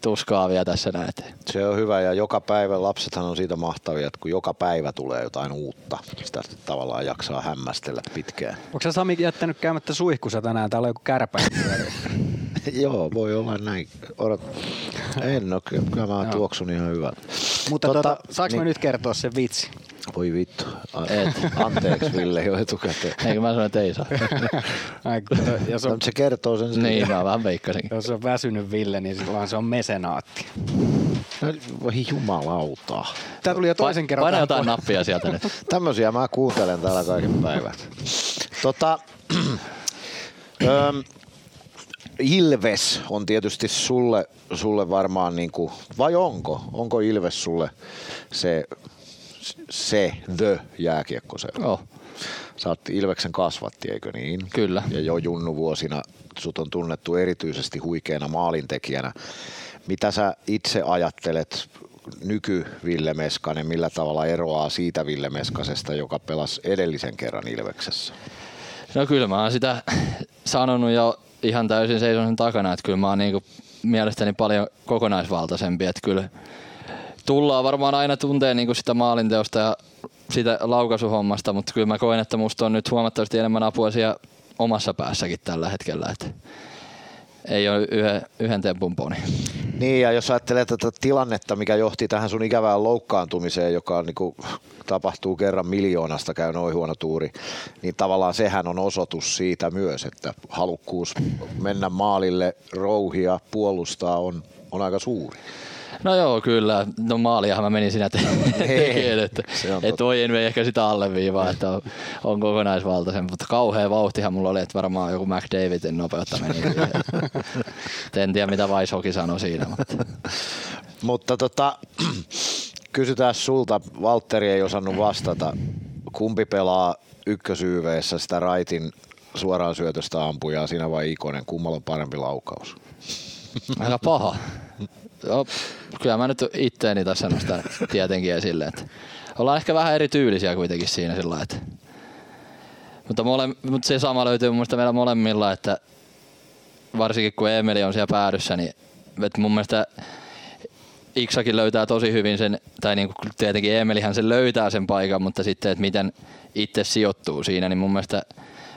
tuskaa vielä tässä näin. että Se on hyvä ja joka päivä, lapsethan on siitä mahtavia, että kun joka päivä tulee jotain uutta, sitä tavallaan jaksaa hämmästellä pitkään. Onko sä Sami jättänyt käymättä suihkussa tänään? Täällä on joku kärpä. <laughs> Joo, voi olla näin. Odot. En ole, kyllä kyllä mä tuoksun ihan hyvältä. Mutta tota, Tota, saanko mä niin- nyt kertoa sen vitsi? Voi vittu. Et. Anteeksi Ville jo etukäteen. Eikö mä sanoin, että ei saa? Ai, kun to- jos, No, on, mutta se kertoo sen sen. niin, mä vähän veikkasinkin. jos on väsynyt Ville, niin silloin se on mesenaatti. No, Voi jumalauta. Tää tuli jo toisen kerran. Paina jotain nappia sieltä nyt. Tämmöisiä mä kuuntelen täällä kaiken päivän. Tota, <clears throat> öm, Ilves on tietysti sulle, sulle varmaan, niin kuin, vai onko? Onko Ilves sulle se, se the jääkiekkoseura? Oh, Sä oot Ilveksen kasvatti, eikö niin? Kyllä. Ja jo junnu vuosina sut on tunnettu erityisesti huikeana maalintekijänä. Mitä sä itse ajattelet nyky Ville Meskanen, millä tavalla eroaa siitä Ville Meskasesta, joka pelasi edellisen kerran Ilveksessä? No kyllä mä oon sitä sanonut jo ihan täysin seison sen takana, että kyllä mä oon niinku mielestäni paljon kokonaisvaltaisempi, että kyllä tullaan varmaan aina tuntee niinku sitä maalinteosta ja sitä laukaisuhommasta, mutta kyllä mä koen, että musta on nyt huomattavasti enemmän apua siellä omassa päässäkin tällä hetkellä, että ei ole yhden, yhden tempun poni. Niin, ja jos ajattelee tätä tilannetta, mikä johti tähän sun ikävään loukkaantumiseen, joka niin kuin, tapahtuu kerran miljoonasta, käy noin huono tuuri, niin tavallaan sehän on osoitus siitä myös, että halukkuus mennä maalille, rouhia, puolustaa on, on aika suuri. No joo, kyllä. No maaliahan mä menin siinä te- <laughs> tekemään, että, totta. voi en ehkä sitä alleviivaa, että on, on kokonaisvaltaisen, mutta kauhea vauhtihan mulla oli, että varmaan joku McDavidin nopeutta meni. Et en tiedä mitä Weishoki sanoi siinä, mutta Mutta tota, <clears throat> kysytään sulta, Valtteri ei osannut vastata, kumpi pelaa ykkösyyveessä sitä raitin suoraan syötöstä ampujaa, siinä vai Ikonen, kummalla on parempi laukaus? aika paha. Joo, kyllä mä nyt itteeni tässä nostan tietenkin esille, että ollaan ehkä vähän eri tyylisiä kuitenkin siinä sillä että mutta, mole, mutta se sama löytyy mun mielestä meillä molemmilla, että varsinkin kun Emeli on siellä päädyssä, niin että mun mielestä Iksakin löytää tosi hyvin sen, tai niin kuin tietenkin Emelihän sen löytää sen paikan, mutta sitten, että miten itse sijoittuu siinä, niin mun mielestä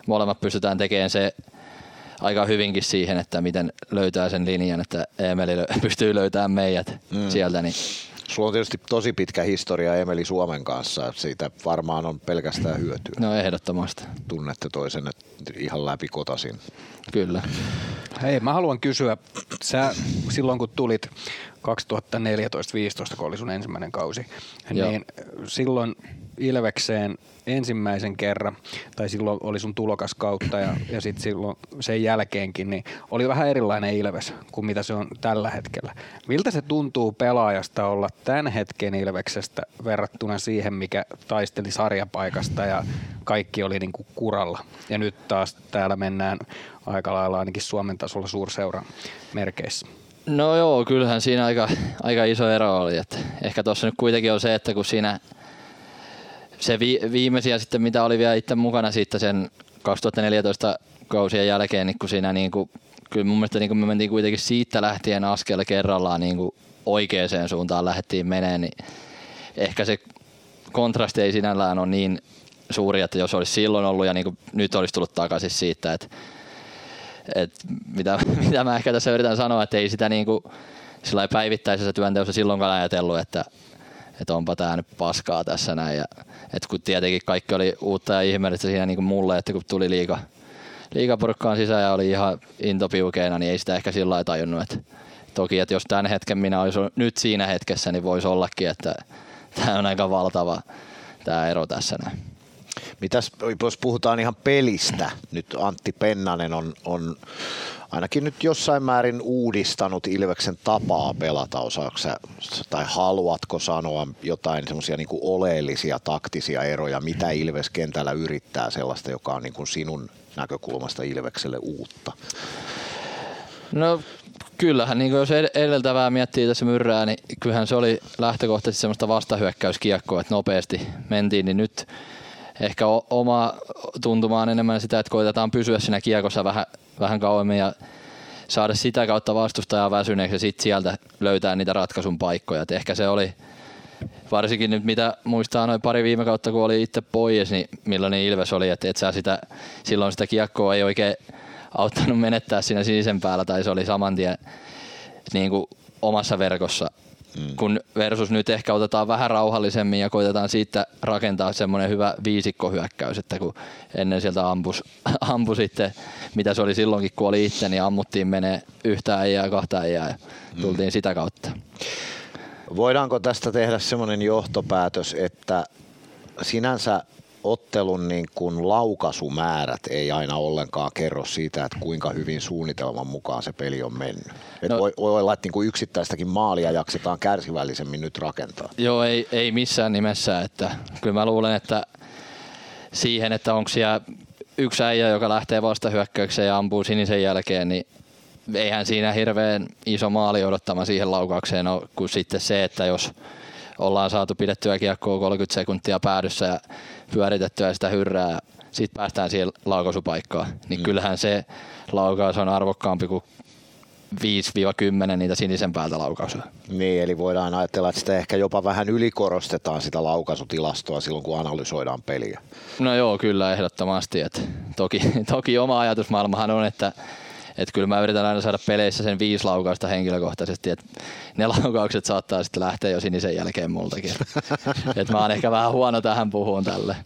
molemmat pystytään tekemään se aika hyvinkin siihen, että miten löytää sen linjan, että Emeli lö- <laughs> pystyy löytämään meidät mm. sieltä, niin Sulla on tietysti tosi pitkä historia Emeli Suomen kanssa, siitä varmaan on pelkästään hyötyä. no ehdottomasti, Tunnette toisenne ihan läpi kotasin. kyllä. Hei, mä haluan kysyä, sä silloin kun tulit 2014-15, kun oli sun ensimmäinen kausi, Joo. niin silloin Ilvekseen ensimmäisen kerran, tai silloin oli sun tulokas kautta ja, ja sitten silloin sen jälkeenkin, niin oli vähän erilainen Ilves kuin mitä se on tällä hetkellä. Miltä se tuntuu pelaajasta olla tämän hetken Ilveksestä verrattuna siihen, mikä taisteli sarjapaikasta ja kaikki oli niin kuin kuralla. Ja nyt taas täällä mennään aika lailla ainakin Suomen tasolla suurseuran merkeissä. No joo, kyllähän siinä aika, aika iso ero oli. Että ehkä tuossa nyt kuitenkin on se, että kun siinä se vi, viimeisiä sitten, mitä oli vielä itse mukana sitten sen 2014 kausien jälkeen, niin kun siinä niin kuin, kyllä mun mielestä niin kuin me mentiin kuitenkin siitä lähtien askel kerrallaan niin kuin oikeaan suuntaan lähdettiin meneen, niin ehkä se kontrasti ei sinällään ole niin suuri, että jos olisi silloin ollut ja niin kuin nyt olisi tullut takaisin siitä, että et mitä, <laughs> mitä mä ehkä tässä yritän sanoa, että ei sitä niinku sillä päivittäisessä työnteossa silloinkaan ajatellut, että, että onpa tää nyt paskaa tässä näin. Ja, et kun tietenkin kaikki oli uutta ja ihmeellistä siinä niinku mulle, että kun tuli liika, liikaporukkaan sisään ja oli ihan intopiukeena, niin ei sitä ehkä sillä lailla tajunnut. Että toki, että jos tämän hetken minä olisin nyt siinä hetkessä, niin voisi ollakin, että tämä on aika valtava tämä ero tässä näin. Mitäs, jos puhutaan ihan pelistä, nyt Antti Pennanen on, on ainakin nyt jossain määrin uudistanut Ilveksen tapaa pelata, osaako tai haluatko sanoa jotain semmoisia niin oleellisia taktisia eroja, mitä Ilves kentällä yrittää sellaista, joka on niin kuin sinun näkökulmasta Ilvekselle uutta? No kyllähän, niin jos edeltävää miettii tässä myrrää, niin kyllähän se oli lähtökohtaisesti semmoista vastahyökkäyskiekkoa, että nopeasti mentiin, niin nyt ehkä oma tuntumaan enemmän sitä, että koitetaan pysyä siinä kiekossa vähän, vähän kauemmin ja saada sitä kautta vastustajaa väsyneeksi ja sitten sieltä löytää niitä ratkaisun paikkoja. Et ehkä se oli, varsinkin nyt mitä muistaa noin pari viime kautta, kun oli itse pois, niin millainen Ilves oli, että et sä sitä, silloin sitä kiekkoa ei oikein auttanut menettää siinä sinisen päällä tai se oli saman tien niin kuin omassa verkossa Mm. Kun versus nyt ehkä otetaan vähän rauhallisemmin ja koitetaan siitä rakentaa semmoinen hyvä viisikkohyökkäys, että kun ennen sieltä ampus, <laughs> ampu sitten, mitä se oli silloinkin kun oli itse, niin ammuttiin menee yhtä äijää ja kahta äijää ja mm. tultiin mm. sitä kautta. Voidaanko tästä tehdä semmoinen johtopäätös, että sinänsä ottelun niin kuin laukaisumäärät ei aina ollenkaan kerro siitä, että kuinka hyvin suunnitelman mukaan se peli on mennyt. Et no, voi, voi olla, että niin kuin yksittäistäkin maalia jaksetaan kärsivällisemmin nyt rakentaa. Joo, ei, ei missään nimessä. Että, kyllä mä luulen, että siihen, että onko siellä yksi äijä, joka lähtee vastahyökkäykseen ja ampuu sinisen jälkeen, niin eihän siinä hirveän iso maali odottama siihen laukaukseen ole, kuin sitten se, että jos ollaan saatu pidettyä kiekkoa 30 sekuntia päädyssä ja pyöritettyä sitä hyrrää ja sitten päästään siihen laukaisupaikkaan. Niin mm. kyllähän se laukaus on arvokkaampi kuin 5-10 niitä sinisen päältä laukausua. Niin, eli voidaan ajatella, että sitä ehkä jopa vähän ylikorostetaan sitä laukaisutilastoa silloin, kun analysoidaan peliä. No joo, kyllä ehdottomasti. Et toki, <laughs> toki oma ajatusmaailmahan on, että et kyllä mä yritän aina saada peleissä sen viisi laukausta henkilökohtaisesti, että ne laukaukset saattaa sitten lähteä jo sinisen jälkeen multakin. et mä oon ehkä vähän huono tähän puhuun tälle.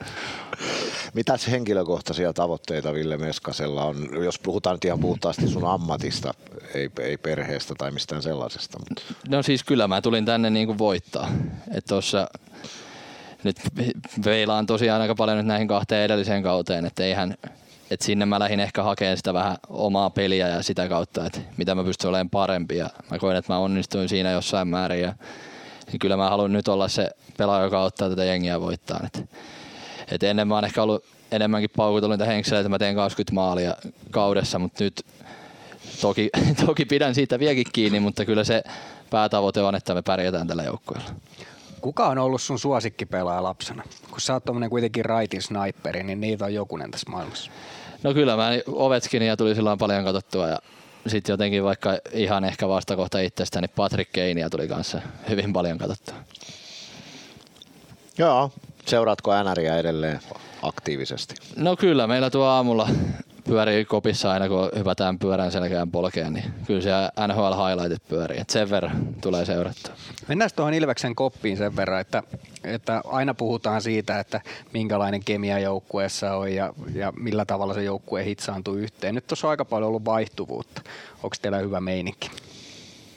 Mitäs henkilökohtaisia tavoitteita Ville Meskasella on, jos puhutaan nyt ihan puhtaasti sun ammatista, ei, ei perheestä tai mistään sellaisesta? Mutta. No siis kyllä mä tulin tänne niin kuin voittaa. Että tuossa nyt veilaan tosiaan aika paljon nyt näihin kahteen edelliseen kauteen, että eihän, et sinne mä lähdin ehkä hakemaan sitä vähän omaa peliä ja sitä kautta, että mitä mä pystyn olemaan parempi. Ja mä koin, että mä onnistuin siinä jossain määrin. Ja, kyllä mä haluan nyt olla se pelaaja, joka ottaa tätä jengiä voittaa. Et, et ennen mä oon ehkä ollut enemmänkin paukutellut niitä henkseleitä, että mä teen 20 maalia kaudessa, mutta nyt toki, <laughs> toki pidän siitä vieläkin kiinni, mutta kyllä se päätavoite on, että me pärjätään tällä joukkueella. Kuka on ollut sun suosikkipelaaja lapsena? Kun sä oot kuitenkin raitin sniperi, niin niitä on jokunen tässä maailmassa. No kyllä, mä Ovechkinia tuli silloin paljon katsottua ja sitten jotenkin vaikka ihan ehkä vastakohta itsestäni niin Patrick Keinia tuli kanssa hyvin paljon katsottua. Joo, seuraatko NRiä edelleen aktiivisesti? No kyllä, meillä tuo aamulla pyörii kopissa aina, kun hypätään pyörän selkään polkeen, niin kyllä se NHL highlightit pyörii. Et sen verran tulee seurattua. Mennään tuohon Ilveksen koppiin sen verran, että, että aina puhutaan siitä, että minkälainen kemia joukkueessa on ja, ja millä tavalla se joukkue hitsaantuu yhteen. Nyt tuossa on aika paljon ollut vaihtuvuutta. Onko teillä hyvä meininki?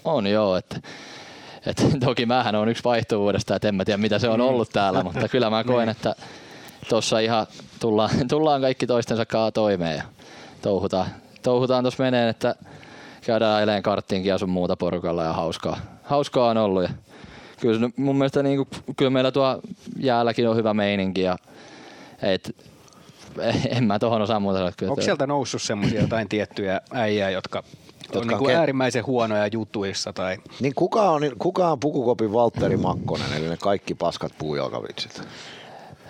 On joo, että Et <laughs> toki mähän on yksi vaihtuvuudesta, että en mä tiedä mitä se on ollut täällä, mutta kyllä mä <laughs> koen, että tuossa ihan tullaan, <laughs> tullaan kaikki toistensa kanssa toimeen ja touhutaan, touhutaan tuossa meneen, että käydään ajeleen karttiinkin ja sun muuta porukalla ja hauskaa, hauskaa on ollut. Ja kyllä mun mielestä niin kuin, kyllä meillä tuo jäälläkin on hyvä meininki ja et, <laughs> en mä tohon osaa muuta sanoa. Onko sieltä noussut semmoisia jotain tiettyjä äijää, jotka, Jotka on on niinku ke- äärimmäisen huonoja jutuissa tai Niin kuka on, kuka on Pukukopin Valtteri Makkonen, eli ne kaikki paskat puujalkavitsit?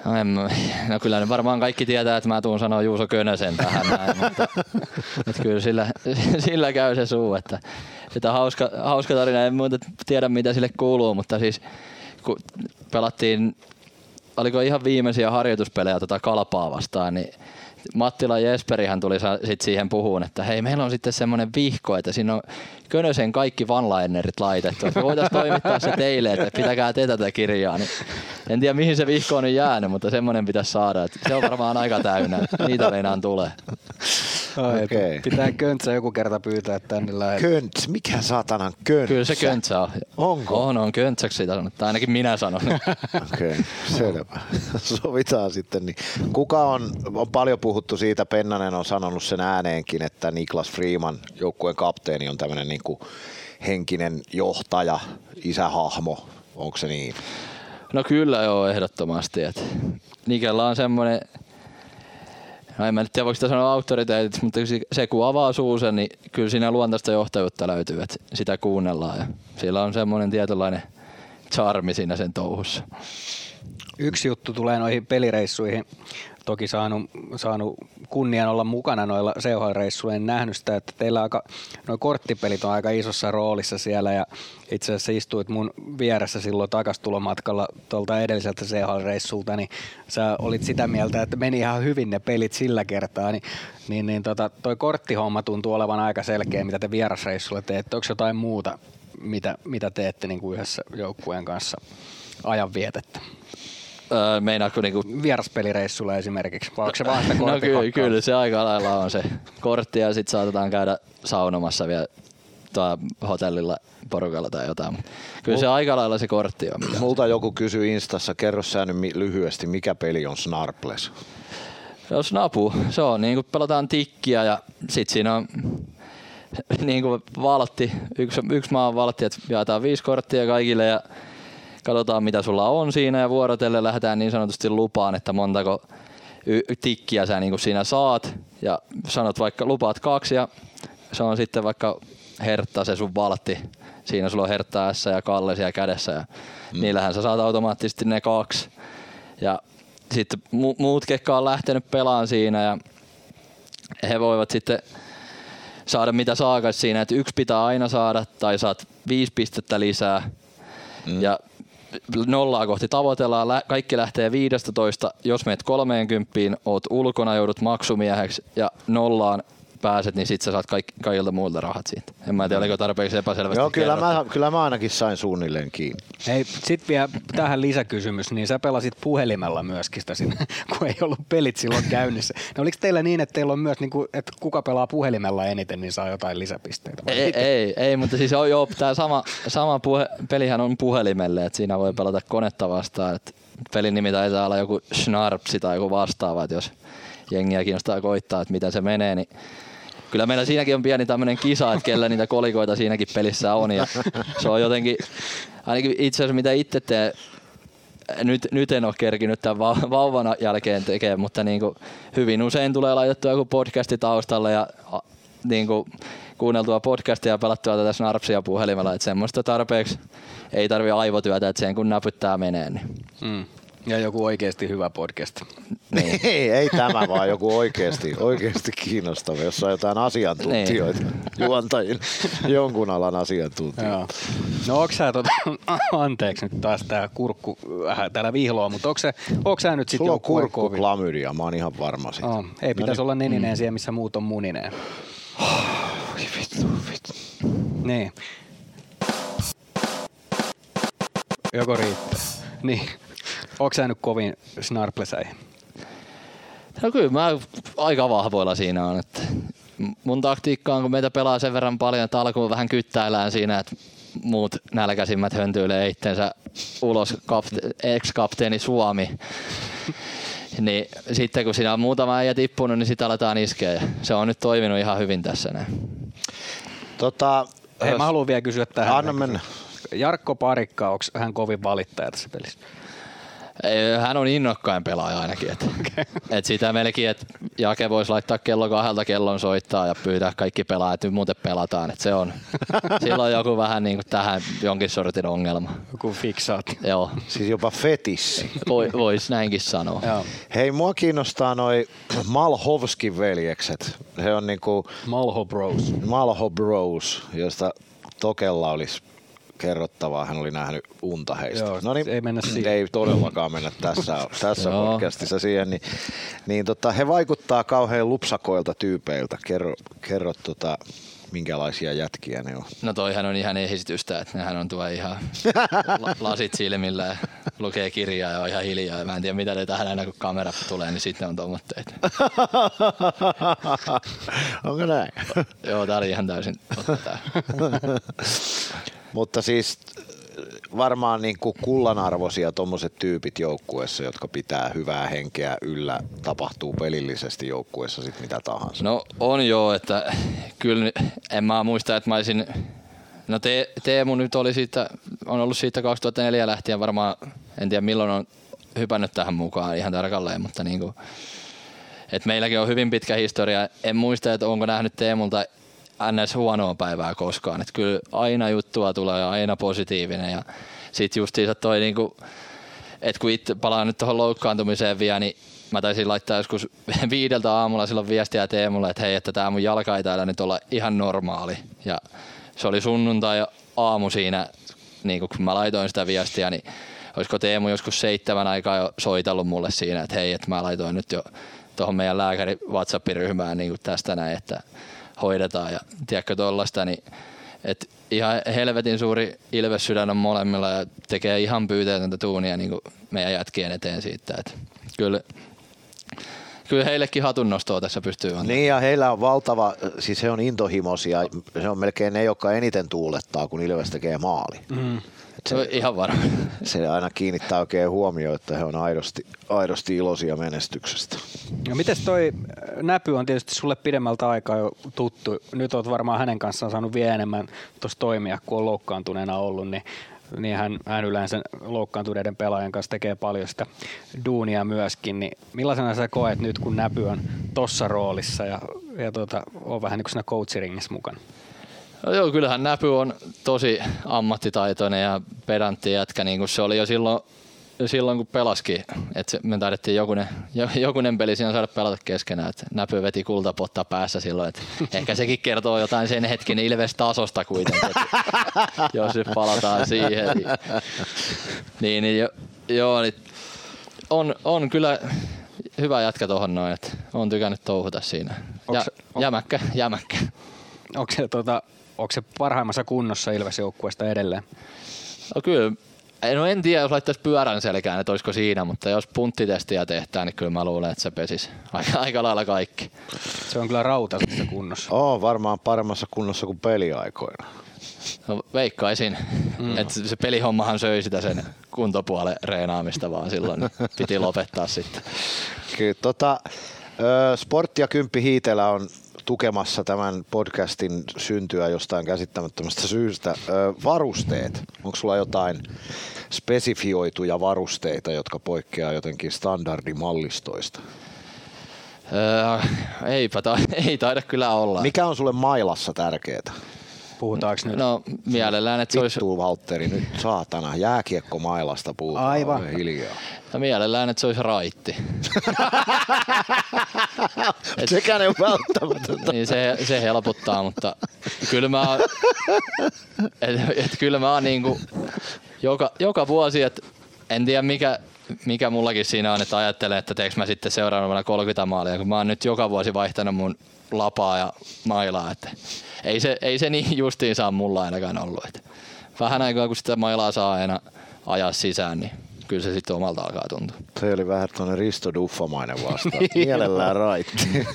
No, en, no kyllä ne varmaan kaikki tietää, että mä tuun sanoa Juuso Könösen tähän näin, mutta, <laughs> mutta kyllä sillä, sillä käy se suu, että, että hauska, hauska tarina, en muuta tiedä mitä sille kuuluu, mutta siis kun pelattiin, oliko ihan viimeisiä harjoituspelejä tota Kalpaa vastaan, niin Mattila Jesperihän tuli sitten siihen puhuun, että hei meillä on sitten semmoinen vihko, että siinä on Könösen kaikki vanlainerit laitettu, että voitaisiin toimittaa se teille, että pitäkää te tätä kirjaa. Niin en tiedä mihin se vihko on nyt jäänyt, mutta semmoinen pitäisi saada. Että se on varmaan aika täynnä. Niitä meinaan tulee. Ai, Okei. pitää köntsä joku kerta pyytää tänne lähelle. Könts, mikä saatanan könts? Kyllä se köntsä on. Onko? On, on köntsäksi sitä sanottu. Ainakin minä sanon. <laughs> Okei, okay, selvä. <laughs> Sovitaan sitten. Niin. Kuka on, on paljon puhuttu siitä, Pennanen on sanonut sen ääneenkin, että Niklas Freeman, joukkueen kapteeni, on tämmöinen niin kuin henkinen johtaja, isähahmo. Onko se niin? No kyllä joo, ehdottomasti. Et Nikellä on semmoinen, no en mä nyt tiedä voiko sitä sanoa auktoriteetit, mutta se- kun avaa suusen, niin kyllä siinä luontaista johtajuutta löytyy, että sitä kuunnellaan. Ja sillä on semmoinen tietynlainen charmi siinä sen touhussa. Yksi juttu tulee noihin pelireissuihin. Toki saanut, saanut kunnian olla mukana noilla CHL-reissuilla. En nähnyt sitä, että teillä aika, noi korttipelit on aika isossa roolissa siellä ja itse asiassa istuit mun vieressä silloin takastulomatkalla tuolta edelliseltä CHL-reissulta, niin sä olit sitä mieltä, että meni ihan hyvin ne pelit sillä kertaa, niin, niin, niin tota, toi korttihomma tuntuu olevan aika selkeä, mitä te vierasreissulla teette. Onko jotain muuta, mitä, mitä teette niin kuin yhdessä joukkueen kanssa ajanvietettä? Öö, meinaatko niinku vieraspelireissulla esimerkiksi, vai onko se vaan sitä No kyllä, kyllä se aika lailla on se kortti ja sitten saatetaan käydä saunomassa vielä tuo hotellilla porukalla tai jotain. Mut Kyllä se aika lailla se kortti on. Mikä. Multa joku kysyi Instassa, kerro sä nyt mi- lyhyesti, mikä peli on Snarples? Se on snapu. Se on niin kuin pelataan tikkiä ja sit siinä on <laughs> niin kuin valtti, yksi, yksi maa on valtti, että jaetaan viisi korttia kaikille ja katsotaan mitä sulla on siinä ja vuorotellen lähdetään niin sanotusti lupaan, että montako y- tikkiä sä niin kuin siinä saat ja sanot vaikka lupaat kaksi ja se on sitten vaikka hertta se sun valtti. Siinä sulla on hertta S ja Kalle siellä kädessä ja mm. niillähän sä saat automaattisesti ne kaksi. Ja sitten mu- muut, ketkä on lähtenyt pelaan siinä ja he voivat sitten saada mitä saakas siinä, että yksi pitää aina saada tai saat viisi pistettä lisää mm. ja nollaa kohti tavoitellaan, kaikki lähtee 15, jos meet 30, oot ulkona, joudut maksumieheksi ja nollaan pääset, niin sit sä saat kaik- kaikilta muilta rahat siitä. En mä tiedä, oliko tarpeeksi epäselvästi Joo, kyllä kerrottu. mä, kyllä mä ainakin sain suunnilleen kiinni. Hei, sit vielä tähän lisäkysymys, niin sä pelasit puhelimella myöskin sitä siinä, <laughs> kun ei ollut pelit silloin käynnissä. No oliko teillä niin, että teillä on myös, niin kuin, että kuka pelaa puhelimella eniten, niin saa jotain lisäpisteitä? Vai Ei, miten? ei, ei, mutta siis on, joo, tämä sama, sama puhe, pelihän on puhelimelle, että siinä voi pelata konetta vastaan. Et pelin nimi taitaa olla joku Snarpsi tai joku vastaava, että jos jengiä kiinnostaa koittaa, että miten se menee, niin kyllä meillä siinäkin on pieni tämmöinen kisa, että kellä niitä kolikoita siinäkin pelissä on. Ja se on jotenkin, ainakin itse asiassa mitä itse teen, nyt, nyt en ole kerkinyt tämän vau- vauvan jälkeen tekemään, mutta niin kuin hyvin usein tulee laitettua joku podcasti taustalle ja niin kuin kuunneltua podcastia ja pelattua tätä snarpsia puhelimella, että semmoista tarpeeksi ei tarvi aivotyötä, että sen kun näpyttää menee. Niin. Mm. Ja joku oikeasti hyvä podcast. <laughs> Niin. Ei, ei tämä vaan joku oikeasti, oikeasti kiinnostava, jossa on jotain asiantuntijoita, juontajia, jonkun alan asiantuntijoita. Joo. No onko sä, tota, <coughs> anteeksi nyt taas tää kurkku vähän täällä vihloa, mutta onko sä, onko sä nyt sitten Sulla on kurkku klamydia, mä oon ihan varma siitä. Oh, ei pitäisi olla nenineen siellä, missä muut on munineen. Vittu, vittu. Niin. Joko riittää. Niin. Onko sä nyt kovin snarplesäihin? No kyllä mä aika vahvoilla siinä on. Että mun taktiikka on, kun meitä pelaa sen verran paljon, että alkuun vähän kyttäillään siinä, että muut nälkäisimmät höntyilee itsensä ulos kapte- ex-kapteeni Suomi. <laughs> niin sitten kun siinä on muutama äijä tippunut, niin sitä aletaan iskeä. ja Se on nyt toiminut ihan hyvin tässä näin. Tota, Hei, mä haluan vielä kysyä tähän. Anna mennä. Jarkko Parikka, onko hän kovin valittaja tässä pelissä? Hän on innokkain pelaaja ainakin. Et, okay. et sitä melkein, että Jake voisi laittaa kello kahdelta kellon soittaa ja pyytää kaikki pelaajat, että nyt muuten pelataan. Et se on, sillä on joku vähän niin kuin tähän jonkin sortin ongelma. Joku fiksaatio. Joo, Siis jopa fetissi. voi, voisi näinkin sanoa. Joo. Hei, mua kiinnostaa noi Malhovskin veljekset. He on niinku Malho Bros. Malho Bros, josta Tokella olisi kerrottavaa. Hän oli nähnyt unta heistä. Joo, no niin, ei mennä siihen. Ei todellakaan mennä tässä, <laughs> tässä podcastissa siihen. Niin, niin tota, he vaikuttaa kauhean lupsakoilta tyypeiltä. Kerro, kerro tota, minkälaisia jätkiä ne on. No toihan on ihan esitystä, että nehän on tuo ihan la- lasit silmillä ja lukee kirjaa ja on ihan hiljaa. Ja mä en tiedä mitä ne tähän aina kun kamera tulee, niin sitten on tuommoitteet. <laughs> Onko näin? Joo, tää oli ihan täysin totta. <laughs> Mutta siis varmaan niin kuin kullanarvoisia tuommoiset tyypit joukkueessa, jotka pitää hyvää henkeä yllä, tapahtuu pelillisesti joukkueessa sitten mitä tahansa. No on joo, että kyllä en mä muista, että mä olisin... No te, Teemu nyt oli siitä, on ollut siitä 2004 lähtien varmaan, en tiedä milloin on hypännyt tähän mukaan ihan tarkalleen, mutta niinku, et meilläkin on hyvin pitkä historia. En muista, että onko nähnyt Teemulta ns. huonoa päivää koskaan. Et kyllä aina juttua tulee ja aina positiivinen. Ja sit justiinsa toi niinku, että kun itse palaan nyt tuohon loukkaantumiseen vielä, niin mä taisin laittaa joskus <laughs> viideltä aamulla silloin viestiä Teemulle, että hei, että tämä mun jalka ei täällä nyt olla ihan normaali. Ja se oli sunnuntai aamu siinä, niin kun mä laitoin sitä viestiä, niin olisiko Teemu joskus seitsemän aikaa jo soitellut mulle siinä, että hei, että mä laitoin nyt jo tuohon meidän lääkäri WhatsApp-ryhmään niin tästä näin, että hoidetaan ja tiedätkö tollaista, niin et ihan helvetin suuri ilvessydän on molemmilla ja tekee ihan pyyteetöntä tuunia niin kuin meidän jätkien eteen siitä. Et kyllä, kyllä heillekin hatunnostoa tässä pystyy antamaan. Niin ja heillä on valtava, siis he on intohimoisia, se on melkein ne, jotka eniten tuulettaa, kun Ilves tekee maali. Mm. Se on ihan varma. <laughs> Se aina kiinnittää oikein huomioon, että he on aidosti, aidosti iloisia menestyksestä. No mites toi äh, Näpy on tietysti sulle pidemmältä aikaa jo tuttu. Nyt oot varmaan hänen kanssaan saanut vielä enemmän tuossa toimia, kun on loukkaantuneena ollut, niin niin hän, hän yleensä loukkaantuneiden pelaajien kanssa tekee paljon sitä duunia myöskin. Niin millaisena sä koet nyt, kun Näpy on tossa roolissa ja, ja tota, on vähän niin kuin siinä coachiringissä mukana? No joo, kyllähän Näpy on tosi ammattitaitoinen ja pedantti jätkä, niin kuin se oli jo silloin, silloin kun pelaskin. Et me taidettiin jokunen, jo- jokunen peli siinä saada pelata keskenään. Et Näpy veti kultapotta päässä silloin. Et ehkä sekin kertoo jotain sen hetken Ilves-tasosta kuitenkin. Et jos nyt palataan siihen. Niin, niin, niin jo, joo, niin on, on kyllä hyvä jätkä tuohon noin. Et on tykännyt touhuta siinä. Ja, Onks on- jämäkkä, jämäkkä. Onko se, tota, onko se parhaimmassa kunnossa Ilves-joukkueesta edelleen? No kyllä, no en tiedä, jos laittaisi pyörän selkään, että olisiko siinä, mutta jos punttitestiä tehtää, niin kyllä mä luulen, että se pesisi <laughs> aika, aika lailla kaikki. Se on kyllä rautaisessa kunnossa. Oo, varmaan paremmassa kunnossa kuin peliaikoina. No, veikkaisin, mm. että se pelihommahan söi sitä sen kuntopuolen reenaamista vaan silloin, niin piti lopettaa sitten. Kyllä, tota, Sport ja Kymppi Hiitelä on tukemassa tämän podcastin syntyä jostain käsittämättömästä syystä. Varusteet, onko sulla jotain spesifioituja varusteita, jotka poikkeaa jotenkin standardimallistoista? Öö, eipä ta- <laughs> ei taida kyllä olla. Mikä on sulle mailassa tärkeää? Puhutaanko nyt? No mielellään, että se olisi, Vittu Valtteri, nyt saatana, jääkiekko mailasta puhutaan Aivan. hiljaa. no, mielellään, että se olisi raitti. <laughs> Sekään ei ole välttämätöntä. niin se, se helpottaa, mutta kyllä mä, oon- et, et kyllä mä oon niinku joka, joka vuosi, että en tiedä mikä, mikä mullakin siinä on, että ajattelen, että teekö mä sitten seuraavana 30 maalia, kun mä oon nyt joka vuosi vaihtanut mun lapaa ja mailaa, että ei se, ei se niin justiin saa mulla ainakaan ollut. Että vähän aikaa kun sitä mailaa saa aina ajaa sisään, niin kyllä se sitten omalta alkaa tuntua. Se oli vähän tuonne Risto Duffamainen vastaus. <laughs> Mielellään raitti.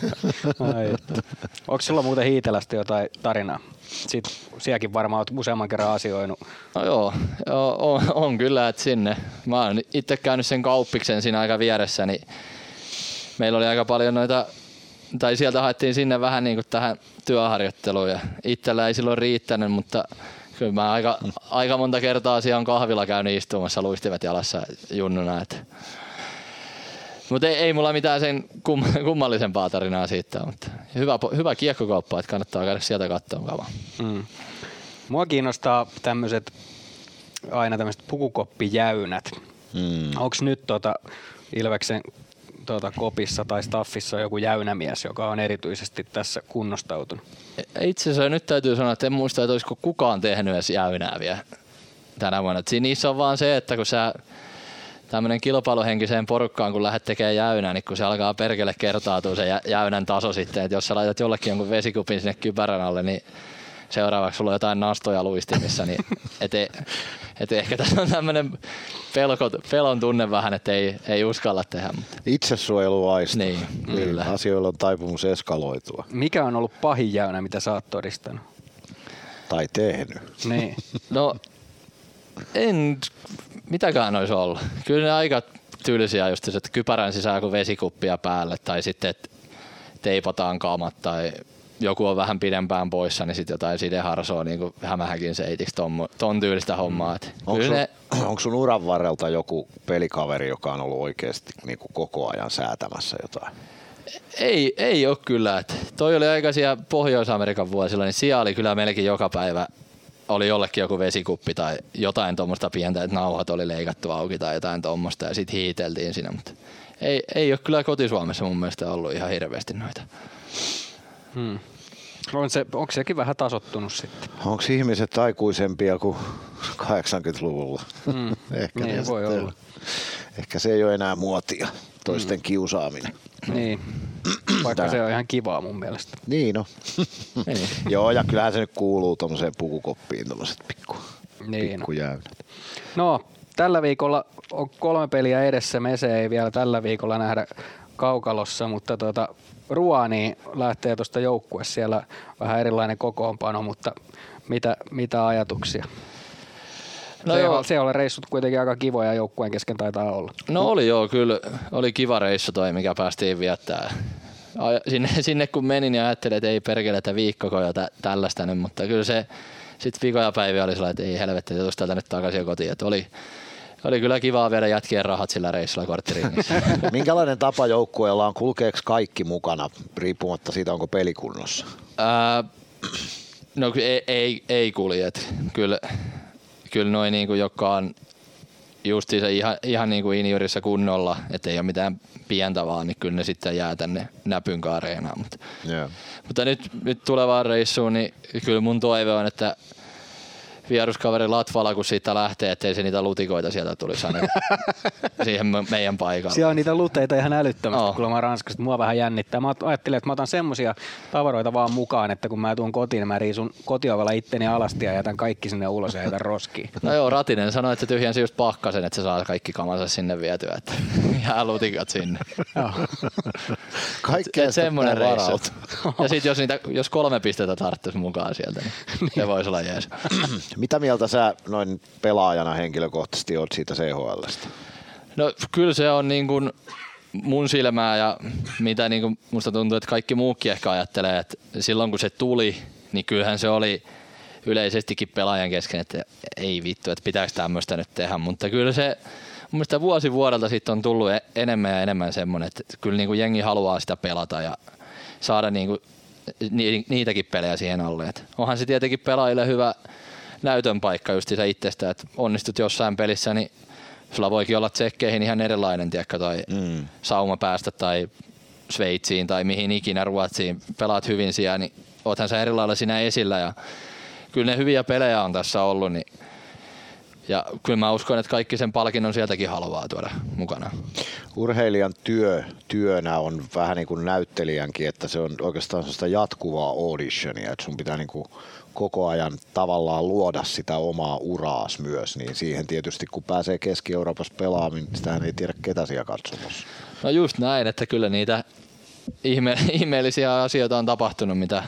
Onko sulla muuten Hiitelästä jotain tarinaa? Sitten sielläkin varmaan olet useamman kerran asioinut. No joo, joo on, on, kyllä, että sinne. Mä oon itse käynyt sen kauppiksen siinä aika vieressä, niin meillä oli aika paljon noita, tai sieltä haettiin sinne vähän niin kuin tähän työharjoitteluun ja itsellä ei silloin riittänyt, mutta kyllä mä aika, aika monta kertaa siellä on kahvilla käynyt istumassa luistimet jalassa junnuna. Että. Mutta ei, ei, mulla mitään sen kum, kummallisempaa tarinaa siitä, mutta hyvä, hyvä kiekkokauppa, että kannattaa käydä sieltä katsomaan. Mm. Mua kiinnostaa tämmöiset aina tämmöiset pukukoppijäynät. Mm. Onko nyt tota Ilveksen tuota, kopissa tai staffissa joku jäynämies, joka on erityisesti tässä kunnostautunut? Itse asiassa nyt täytyy sanoa, että en muista, että olisiko kukaan tehnyt edes jäynää vielä tänä vuonna. Et niissä on vaan se, että kun sä tämmöinen kilpailuhenkiseen porukkaan, kun lähdet tekemään jäynää, niin kun se alkaa perkele kertautua se jäynän taso sitten, että jos sä laitat jollekin jonkun vesikupin sinne kypärän alle, niin seuraavaksi sulla on jotain nastoja luistimissa, niin et, et ehkä tässä on tämmöinen pelko, pelon tunne vähän, että ei, ei uskalla tehdä. Mutta. Itsesuojeluaista. Niin, niin, kyllä. Asioilla on taipumus eskaloitua. Mikä on ollut pahin jäynä, mitä sä oot todistanut? Tai tehnyt. Niin. no, en, mitäkään olisi ollut. Kyllä ne aika tylsiä just se, että kypärän sisään kuin vesikuppia päälle tai sitten, että teipataan kamat tai joku on vähän pidempään poissa, niin sitten jotain sideharsoa niin kuin hämähäkin seitiksi ton, ton tyylistä hommaa. Onko sun, ne... <clears throat> onko sun uran varrelta joku pelikaveri, joka on ollut oikeasti niin kuin koko ajan säätämässä jotain? Ei, ei ole kyllä. Et toi oli aika siellä Pohjois-Amerikan vuosilla, niin siellä oli kyllä melkein joka päivä oli jollekin joku vesikuppi tai jotain tuommoista pientä, että nauhat oli leikattu auki tai jotain tuommoista ja sitten hiiteltiin siinä, mutta ei, ei ole kyllä kotisuomessa mun mielestä ollut ihan hirveästi noita. Hmm. On se, onko sekin vähän tasottunut sitten? Onko ihmiset aikuisempia kuin 80-luvulla? Hmm. <laughs> Ehkä niin, voi olla. Ehkä se ei ole enää muotia, toisten hmm. kiusaaminen. Niin, <clears throat> vaikka Tää. se on ihan kivaa mun mielestä. Niin no. <laughs> niin. <laughs> Joo, ja kyllähän se nyt kuuluu tuommoiseen pukukoppiin tuommoiset pikku, niin. pikku No, tällä viikolla on kolme peliä edessä. Mese ei vielä tällä viikolla nähdä kaukalossa, mutta tuota, Ruani lähtee tuosta joukkue siellä vähän erilainen kokoonpano, mutta mitä, mitä ajatuksia? No se, joo. se oli reissut kuitenkin aika kivoja joukkueen kesken taitaa olla. No oli joo, kyllä oli kiva reissu toi, mikä päästiin viettää. Sinne, <laughs> sinne kun menin ja ajattelin, että ei perkele, että viikkoko ja tä, tällaista nyt, mutta kyllä se sitten viikoja päiviä oli sellainen, että ei helvetti, että täältä nyt takaisin kotiin. Että oli, oli kyllä kivaa viedä jätkien rahat sillä reissulla korttiringissä. <laughs> Minkälainen tapa joukkueella on? Kulkeeko kaikki mukana, riippumatta siitä, onko pelikunnossa? Ää, <clears throat> no ei, ei, ei kulje. Kyllä, kyllä noin niin kuin, jotka on justiinsa ihan, ihan niin kuin injurissa kunnolla, että ei ole mitään pientä vaan, niin kyllä ne sitten jää tänne näpyn areenaan. Mutta, yeah. mutta nyt, nyt tulevaan reissuun, niin kyllä mun toive on, että vieruskaveri Latvala, kun siitä lähtee, ettei se niitä lutikoita sieltä tulisi aina <laughs> siihen meidän paikalle. Siellä on niitä luteita ihan älyttömästi, oh. kun mä Ranskasta. Mua vähän jännittää. Mä ajattelin, että mä otan semmosia tavaroita vaan mukaan, että kun mä tuun kotiin, niin mä riisun kotiovella itteni alasti ja jätän kaikki sinne ulos ja jätän roskiin. No joo, Ratinen sanoi, että se tyhjensi just pakkasen, että se saa kaikki kamansa sinne vietyä, että <laughs> jää lutikat sinne. Kaikkea semmoinen reissu. Ja sitten jos, niitä, jos kolme pistettä tarvitsisi mukaan sieltä, niin se voisi olla jees. <clears throat> Mitä mieltä sä noin pelaajana henkilökohtaisesti oot siitä CHLstä? No kyllä se on niin kuin mun silmää ja mitä niin kuin musta tuntuu, että kaikki muukin ehkä ajattelee, että silloin kun se tuli, niin kyllähän se oli yleisestikin pelaajan kesken, että ei vittu, että pitääkö tämmöistä nyt tehdä, mutta kyllä se mun mielestä vuosi vuodelta sitten on tullut e- enemmän ja enemmän semmoinen, että kyllä niin kuin jengi haluaa sitä pelata ja saada niin kuin niitäkin pelejä siihen alle. Et onhan se tietenkin pelaajille hyvä näytön paikka just itsestä, että onnistut jossain pelissä, niin sulla voikin olla tsekkeihin ihan erilainen, tiedätkö, tai mm. sauma päästä tai Sveitsiin tai mihin ikinä Ruotsiin, pelaat hyvin siellä, niin oothan sä eri lailla siinä esillä ja kyllä ne hyviä pelejä on tässä ollut, niin ja kyllä mä uskon, että kaikki sen palkinnon sieltäkin haluaa tuoda mukana. Urheilijan työ työnä on vähän niin kuin näyttelijänkin, että se on oikeastaan sellaista jatkuvaa auditionia, että sun pitää niin kuin koko ajan tavallaan luoda sitä omaa uraas myös, niin siihen tietysti kun pääsee Keski-Euroopassa pelaamaan, niin sitähän ei tiedä ketä siellä katsomassa. No just näin, että kyllä niitä ihme, ihmeellisiä asioita on tapahtunut, mitä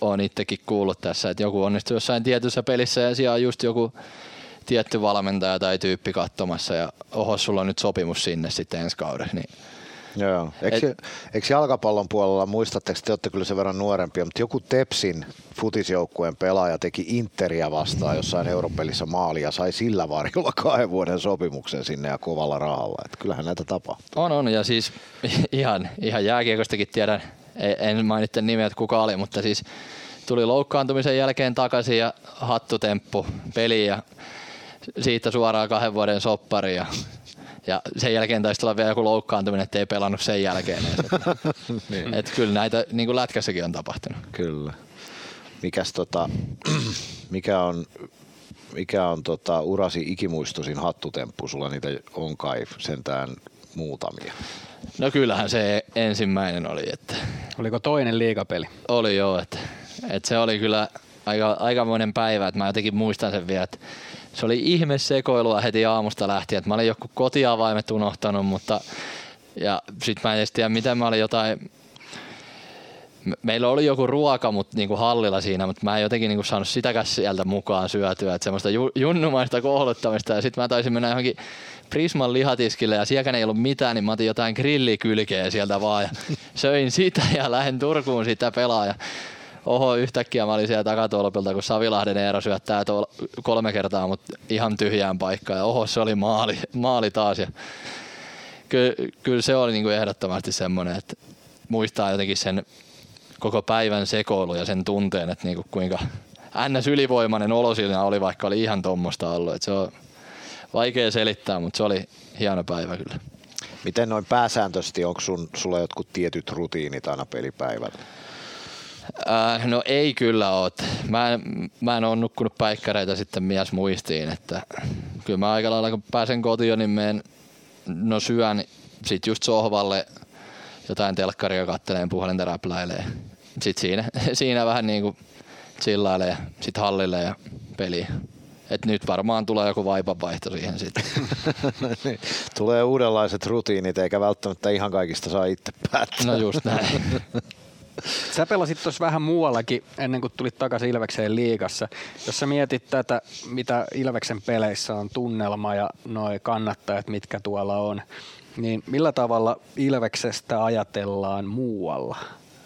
on itsekin kuullut tässä, että joku onnistuu jossain tietyssä pelissä ja siellä on just joku tietty valmentaja tai tyyppi katsomassa ja oho, sulla on nyt sopimus sinne sitten ensi kauden, niin Joo. Eikö, Et, eikö jalkapallon puolella, muistatteko, te olette kyllä sen verran nuorempia, mutta joku Tepsin futisjoukkueen pelaaja teki Interia vastaan jossain Europelissä maalia, sai sillä varjolla <laughs> kahden vuoden sopimuksen sinne ja kovalla rahalla. Et kyllähän näitä tapahtuu. On, on. Ja siis <laughs> ihan, ihan jääkiekostakin tiedän, en mainitse nimeä, että kuka oli, mutta siis tuli loukkaantumisen jälkeen takaisin ja hattutemppu peliin ja siitä suoraan kahden vuoden soppari ja ja sen jälkeen taisi tulla vielä joku loukkaantuminen, että ei pelannut sen jälkeen. <laughs> niin. Et kyllä näitä niin kuin lätkässäkin on tapahtunut. Kyllä. Mikäs tota, <clears throat> mikä on, mikä on tota, urasi ikimuistosin hattutemppu? Sulla niitä on kai sentään muutamia. No kyllähän se ensimmäinen oli. Että Oliko toinen liikapeli? Oli joo, että, että se oli kyllä aika, aikamoinen päivä, että mä jotenkin muistan sen vielä, että se oli ihme sekoilua heti aamusta lähtien, että mä olin joku kotiavaimet unohtanut, mutta ja sit mä en edes tiedä, miten mä olin jotain meillä oli joku ruoka mut, niinku hallilla siinä, mutta mä en jotenkin niinku saanut sitäkään sieltä mukaan syötyä, että semmoista ju, junnumaista kohduttamista ja sitten mä taisin mennä johonkin Prisman lihatiskille ja sielläkään ei ollut mitään, niin mä otin jotain grillikylkeä sieltä vaan ja söin sitä ja lähden Turkuun sitä pelaaja oho, yhtäkkiä mä olin siellä takatolpilta, kun Savilahden Eero syöttää tuolla kolme kertaa, mutta ihan tyhjään paikkaan. Ja oho, se oli maali, maali taas. Ja kyllä, kyllä se oli niin kuin ehdottomasti semmoinen, että muistaa jotenkin sen koko päivän sekoilu ja sen tunteen, että niin kuin kuinka ns. ylivoimainen olo siinä oli, vaikka oli ihan tuommoista ollut. Että se on vaikea selittää, mutta se oli hieno päivä kyllä. Miten noin pääsääntöisesti, onko sun, sulla jotkut tietyt rutiinit aina pelipäivällä? Äh, no ei kyllä ole. Mä en, mä en ole nukkunut päikkäreitä sitten mies muistiin, että kyllä mä aika lailla kun pääsen kotiin, niin menen, no syön sit just sohvalle jotain telkkaria katteleen, puhelinta räpläilee. Sitten siinä, <laughs> siinä vähän niinku chillailee ja sit hallille ja peli. Et nyt varmaan tulee joku vaipanvaihto siihen sitten. <laughs> niin. Tulee uudenlaiset rutiinit, eikä välttämättä ihan kaikista saa itse päättää. No just näin. <laughs> <laughs> Sä pelasit tuossa vähän muuallakin ennen kuin tulit takaisin Ilvekseen liigassa. Jos sä mietit tätä, mitä Ilveksen peleissä on tunnelma ja noin kannattajat, mitkä tuolla on, niin millä tavalla Ilveksestä ajatellaan muualla?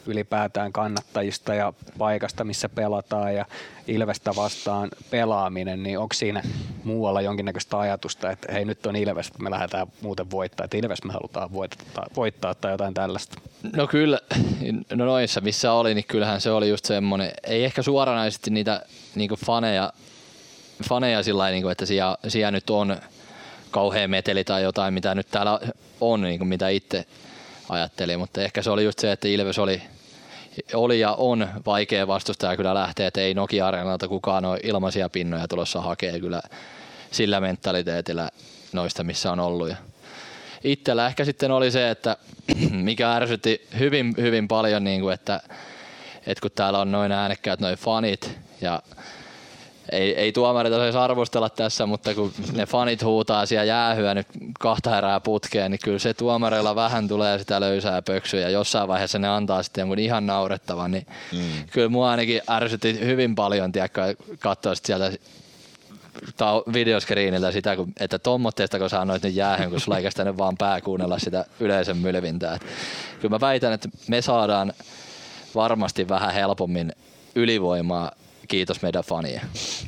Ylipäätään kannattajista ja paikasta, missä pelataan ja Ilvestä vastaan pelaaminen, niin onko siinä muualla jonkinnäköistä ajatusta, että hei nyt on Ilves, me lähdetään muuten voittaa, että Ilves me halutaan voittaa, voittaa tai jotain tällaista? No kyllä, no noissa missä oli, niin kyllähän se oli just semmoinen, ei ehkä suoranaisesti niitä niin faneja, faneja sillä niin että siellä, siellä nyt on kauhean meteli tai jotain, mitä nyt täällä on, niin kuin mitä itse ajattelin, mutta ehkä se oli just se, että Ilves oli oli ja on vaikea vastustaja kyllä lähteä, että ei Nokia-areenalta kukaan ole ilmaisia pinnoja tulossa hakee kyllä sillä mentaliteetillä noista, missä on ollut. Ja itsellä ehkä sitten oli se, että <clears throat> mikä ärsytti hyvin, hyvin paljon, niin kuin, että, että kun täällä on noin äänekkäät noin fanit ja ei, ei tuomarit osaisi arvostella tässä, mutta kun ne fanit huutaa siellä jäähyä nyt kahta erää putkeen, niin kyllä se tuomareilla vähän tulee sitä löysää pöksyä ja jossain vaiheessa ne antaa sitten jonkun ihan naurettavan, niin mm. kyllä mua ainakin ärsytti hyvin paljon, tiedätkö, katsoa sieltä videoskriiniltä sitä, että tommotteesta kun sä annoit nyt jäähyn, kun sulla ei kestänyt vaan pää kuunnella sitä yleisön mylvintää. Et kyllä mä väitän, että me saadaan varmasti vähän helpommin ylivoimaa kiitos meidän fanien.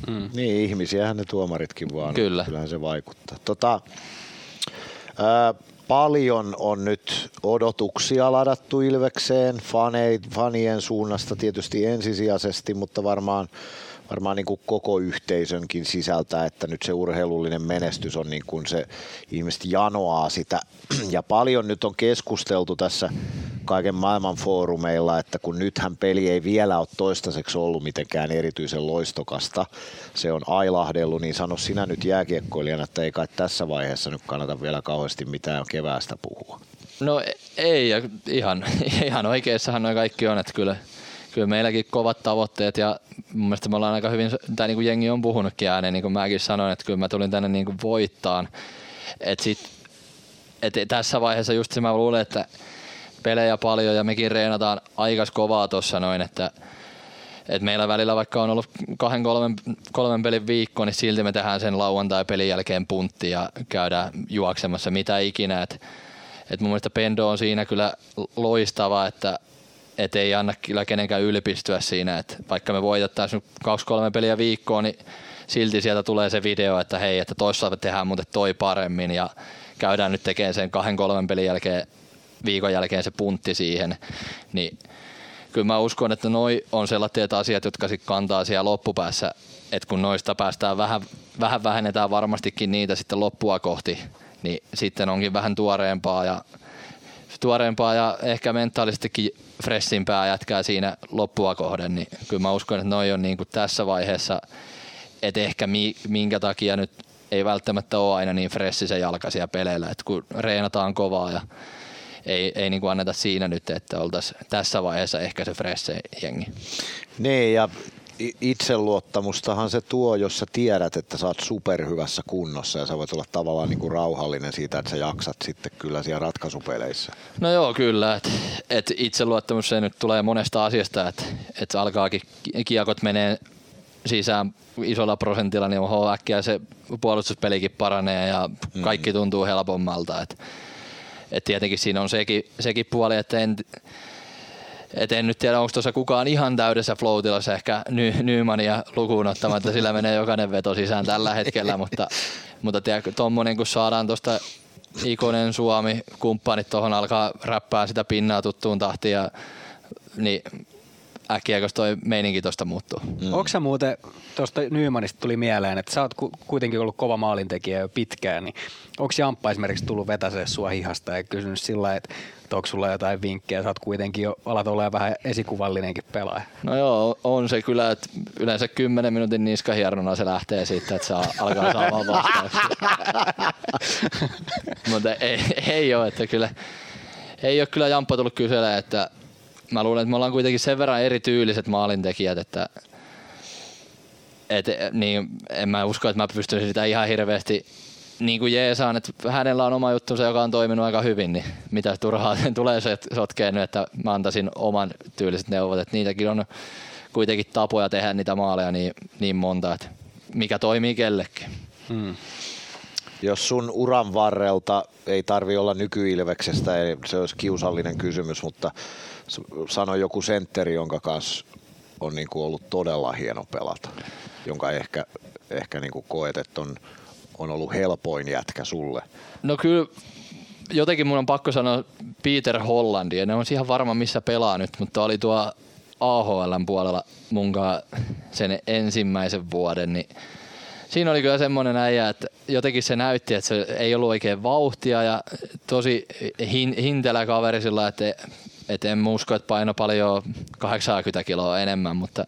Mm. Niin, ihmisiähän ne tuomaritkin vaan. Kyllä. Kyllähän se vaikuttaa. Tota, ää, paljon on nyt odotuksia ladattu Ilvekseen faneit, fanien suunnasta tietysti ensisijaisesti, mutta varmaan varmaan niin kuin koko yhteisönkin sisältä, että nyt se urheilullinen menestys on niin kuin se, ihmiset janoaa sitä. <clears throat> Ja paljon nyt on keskusteltu tässä kaiken maailman foorumeilla, että kun nythän peli ei vielä ole toistaiseksi ollut mitenkään erityisen loistokasta, se on ailahdellut, niin sano sinä nyt jääkiekkoilijana, että ei kai tässä vaiheessa nyt kannata vielä kauheasti mitään keväästä puhua. No e- ei, ihan, <laughs> ihan oikeassahan noin kaikki on, että kyllä, kyllä meilläkin kovat tavoitteet ja mun mielestä me ollaan aika hyvin, tai niin kuin jengi on puhunutkin ääneen, niin kuin mäkin sanoin, että kyllä mä tulin tänne niin kuin voittaan. Et sit, et tässä vaiheessa just se mä luulen, että pelejä paljon ja mekin reenataan aika kovaa tuossa noin, että et meillä välillä vaikka on ollut kahden kolmen, kolmen pelin viikko, niin silti me tehdään sen lauantai-pelin jälkeen puntti ja käydään juoksemassa mitä ikinä. Et, et mun mielestä Pendo on siinä kyllä loistava, että et ei anna kyllä kenenkään ylpistyä siinä, että vaikka me voitettaisiin kaksi kolme peliä viikkoon, niin silti sieltä tulee se video, että hei, että toissa tehdään muuten toi paremmin ja käydään nyt tekemään sen kahden kolmen pelin jälkeen, viikon jälkeen se puntti siihen, niin kyllä mä uskon, että noi on sellaiset asiat, jotka sitten kantaa siellä loppupäässä, että kun noista päästään vähän, vähän vähennetään varmastikin niitä sitten loppua kohti, niin sitten onkin vähän tuoreempaa ja tuoreempaa ja ehkä mentaalisestikin freshimpää jätkää siinä loppua kohden, niin kyllä mä uskon, että noi on niin kuin tässä vaiheessa, että ehkä mi, minkä takia nyt ei välttämättä ole aina niin freshi se jalka peleillä, että kun reenataan kovaa ja ei, ei niin kuin anneta siinä nyt, että oltaisiin tässä vaiheessa ehkä se fresh jengi. Niin ja itseluottamustahan se tuo, jos sä tiedät, että sä oot superhyvässä kunnossa ja sä voit olla tavallaan niin kuin rauhallinen siitä, että sä jaksat sitten kyllä siellä ratkaisupeleissä. No joo, kyllä. Et, et itseluottamus se nyt tulee monesta asiasta, että et alkaakin kiekot menee sisään isolla prosentilla, niin on äkkiä se puolustuspelikin paranee ja kaikki tuntuu helpommalta. Et, et tietenkin siinä on sekin, sekin puoli, että en, et en nyt tiedä, onko tuossa kukaan ihan täydessä flow ehkä Ny- Nymania lukuun ottamatta, sillä menee jokainen veto sisään tällä hetkellä, mutta, mutta tuommoinen kun saadaan tuosta ikonen Suomi, kumppanit tuohon alkaa räppää sitä pinnaa tuttuun tahtiin, ja, niin äkkiä, koska toi meininki tuosta muuttuu. Mm. Onko sä muuten, tuosta Nymanista tuli mieleen, että sä oot ku, kuitenkin ollut kova maalintekijä jo pitkään, niin onko Jamppa esimerkiksi tullut vetäsee sua hihasta ja kysynyt sillä että että onko sulla jotain vinkkejä, sä oot kuitenkin jo, alat olla vähän esikuvallinenkin pelaaja. No joo, on se kyllä, että yleensä 10 minuutin niskahierrona se lähtee siitä, että saa alkaa saamaan vastauksia. <laughs> Mutta ei, ei ole, että kyllä ei ole kyllä Jamppa tullut kyselemään, että mä luulen, että me ollaan kuitenkin sen verran erityyliset maalintekijät, että et, niin, en mä usko, että mä pystyisin sitä ihan hirveästi niin kuin Jeesaan, että hänellä on oma juttunsa, joka on toiminut aika hyvin, niin mitä turhaa <laughs> tulee se sotkeen nyt, että mä antaisin oman tyyliset neuvot, että niitäkin on kuitenkin tapoja tehdä niitä maaleja niin, niin monta, että mikä toimii kellekin. Hmm. Jos sun uran varrelta ei tarvi olla nykyilveksestä, se olisi kiusallinen kysymys, mutta sano joku sentteri, jonka kanssa on niin kuin ollut todella hieno pelata, jonka ehkä, ehkä niin kuin koet, että on, on ollut helpoin jätkä sulle? No kyllä jotenkin mun on pakko sanoa Peter Hollandi, en ole ihan varma missä pelaa nyt, mutta oli tuo AHLn puolella munkaan sen ensimmäisen vuoden, niin siinä oli kyllä semmoinen äijä, että jotenkin se näytti, että se ei ollut oikein vauhtia ja tosi hin, hintelä kaveri sillä, että et en usko, että paino paljon 80 kiloa enemmän, mutta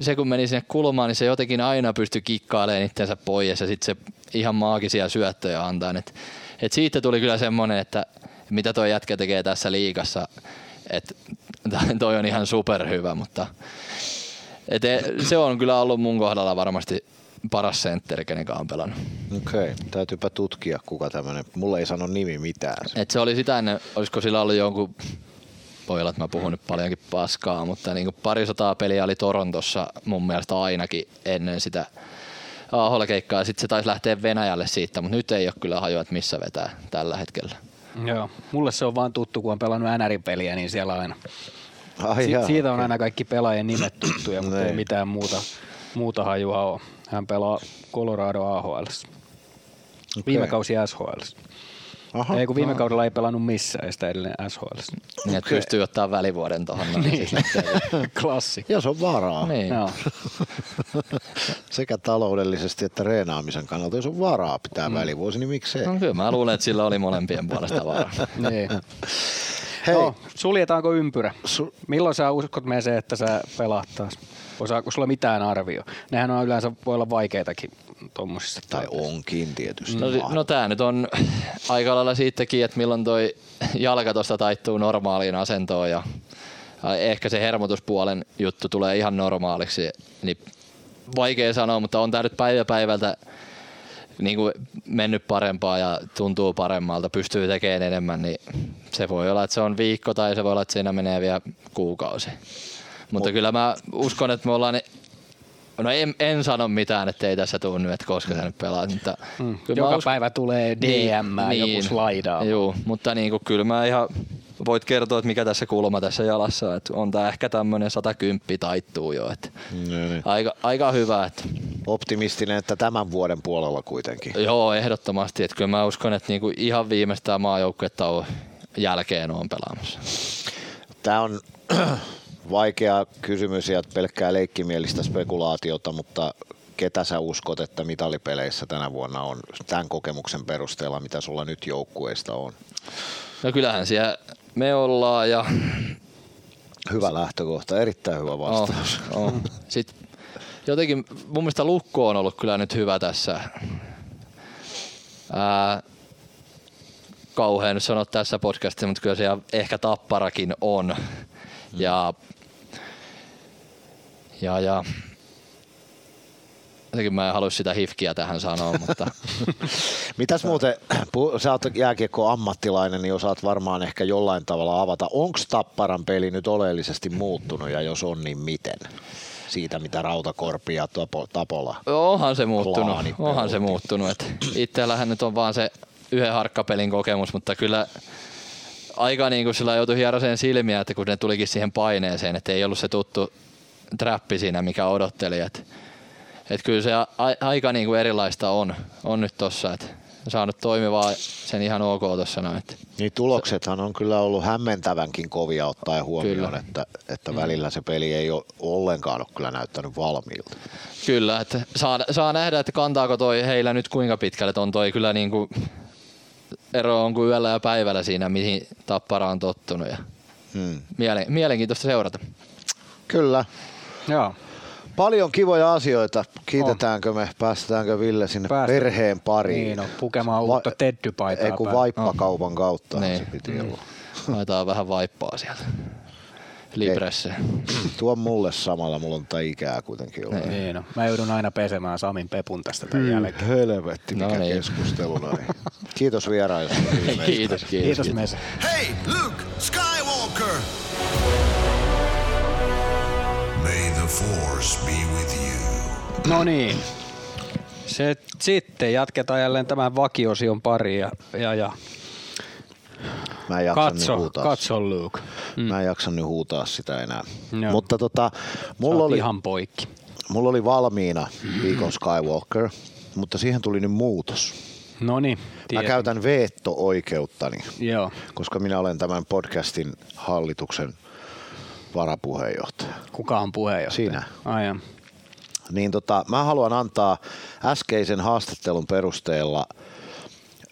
se kun meni sinne kulmaan, niin se jotenkin aina pystyi kikkailemaan itsensä pois ja sitten se ihan maagisia syöttöjä antaa. Et, et siitä tuli kyllä semmoinen, että mitä tuo jätkä tekee tässä liigassa, että <laughs> toi on ihan superhyvä, mutta et e, se on kyllä ollut mun kohdalla varmasti paras sentteri, kenen on pelannut. Okei, okay. täytyypä tutkia kuka tämmöinen. Mulla ei sano nimi mitään. Et se oli sitä ennen, olisiko sillä ollut jonkun voi olla, että mä puhun nyt paljonkin paskaa, mutta niin kuin parisataa peliä oli Torontossa mun mielestä ainakin ennen sitä AHL-keikkaa. Sitten se taisi lähteä Venäjälle siitä, mutta nyt ei ole kyllä hajua, että missä vetää tällä hetkellä. Joo, mulle se on vaan tuttu, kun on pelannut NR-peliä, niin siellä aina. Ai si- jaa, siitä on aina kaikki pelaajien nimet tuttuja, mutta ei niin. mitään muuta, muuta hajua ole. Hän pelaa Colorado AHL. Okay. Viime kausi SHL. Aha, ei kun viime aha. kaudella ei pelannut missään, ei sitä edelleen SHL. Niin, että pystyy ottaa välivuoden tuohon. niin. <laughs> Klassi. Jos on varaa. Niin. Joo. <laughs> Sekä taloudellisesti että reenaamisen kannalta, jos on varaa pitää mm. välivuosi, niin miksei? No, kyllä mä luulen, että sillä oli molempien puolesta varaa. <laughs> niin. Hei. No, suljetaanko ympyrä? Su- Milloin sä uskot me se, että sä pelaat taas? Osaako sulla mitään arvio? Nehän on yleensä voi olla vaikeitakin tuommoisissa Tai onkin tietysti. No, no tää nyt on aika lailla siitäkin, että milloin toi jalka tuosta taittuu normaaliin asentoon ja ehkä se hermotuspuolen juttu tulee ihan normaaliksi, niin vaikea sanoa, mutta on tää nyt päivä päivältä niin kuin mennyt parempaa ja tuntuu paremmalta, pystyy tekemään enemmän, niin se voi olla, että se on viikko tai se voi olla, että siinä menee vielä kuukausi. Mutta kyllä mä uskon, että me ollaan No en, en sano mitään, että ei tässä tule nyt, että koska sä nyt pelaat. Mutta Mm. Joka uskon- päivä tulee DM, niin, joku slaidaa. Joo, mutta niin kuin, kyllä mä ihan voit kertoa, että mikä tässä kulma tässä jalassa on. Että on tää ehkä tämmönen 110 taittuu jo. Että No niin. aika, aika hyvä. Että, Optimistinen, että tämän vuoden puolella kuitenkin. joo, ehdottomasti. Että kyllä mä uskon, että niinku ihan viimeistään maajoukkuetauon jälkeen on pelaamassa. Tämä on vaikea kysymys ja pelkkää leikkimielistä spekulaatiota, mutta ketä sä uskot, että mitalipeleissä tänä vuonna on tämän kokemuksen perusteella, mitä sulla nyt joukkueista on? No kyllähän siellä me ollaan ja Hyvä lähtökohta, erittäin hyvä vastaus. Oh, oh. Sitten jotenkin mun mielestä Lukko on ollut kyllä nyt hyvä tässä. Ää, kauhean sanoa tässä podcastissa, mutta kyllä siellä ehkä tapparakin on. Ja, ja, ja jotenkin mä en halua sitä hifkiä tähän sanoa, mutta <laughs> Mitäs muuten, sä oot jääkiekko ammattilainen, niin osaat varmaan ehkä jollain tavalla avata. Onko Tapparan peli nyt oleellisesti muuttunut ja jos on, niin miten? Siitä, mitä Rautakorpi ja Tapo, Tapola. onhan se muuttunut. Onhan se muuttunut. Et itsellähän nyt on vaan se yhden harkkapelin kokemus, mutta kyllä aika niin kuin sillä joutui hieroseen silmiä, että kun ne tulikin siihen paineeseen, että ei ollut se tuttu trappi siinä, mikä odotteli. Et, et kyllä se a, aika niin kuin erilaista on, on nyt tossa. Et saanut toimivaa sen ihan ok tuossa noin. Niin tuloksethan on kyllä ollut hämmentävänkin kovia ottaen huomioon, Kyllä. että, että välillä se peli ei ole ollenkaan ole kyllä näyttänyt valmiilta. Kyllä, että saa, saa nähdä, että kantaako toi heillä nyt kuinka pitkälle, on toi kyllä niin kuin, ero on kuin yöllä ja päivällä siinä, mihin Tappara on tottunut ja Hmm. mielen, mielenkiintoista seurata. Kyllä. Joo. Paljon kivoja asioita. Kiitetäänkö me, päästetäänkö Ville sinne Päästä. perheen pariin? Niin, no, pukemaan uutta teddypaitaa Ei kun vaippakaupan kautta Niin. se piti olla. Laitetaan vähän vaippaa sieltä. Libresse. Tuo mulle samalla, mulla on tätä ikää kuitenkin ollut. Niin, no. Mä joudun aina pesemään Samin pepun tästä tämän jälkeen. Helvetti, mikä No niin. keskusteluna. Niin. Kiitos vieraista. <laughs> viimeistä. Kiitos, kiitos. Kiitos Mese. Hey, Luke Skywalker! May the Force be with you. No niin. Se, sitten jatketaan jälleen tämän vakiosion pariin ja, ja, ja Mä en jaksa nyt katso, huutaa. katso Luke. Mm. Mä en jaksa nyt huutaa sitä enää. Joo. Mutta tota, Mulla mulla oli, ihan poikki. mulla oli valmiina viikon Skywalker, mutta siihen tuli nyt muutos. No niin. Mä käytän veetto-oikeuttani, Joo. koska minä olen tämän podcastin hallituksen varapuheenjohtaja. Kuka on puheenjohtaja? Sinä. Ai jaa. Niin tota, mä haluan antaa äskeisen haastattelun perusteella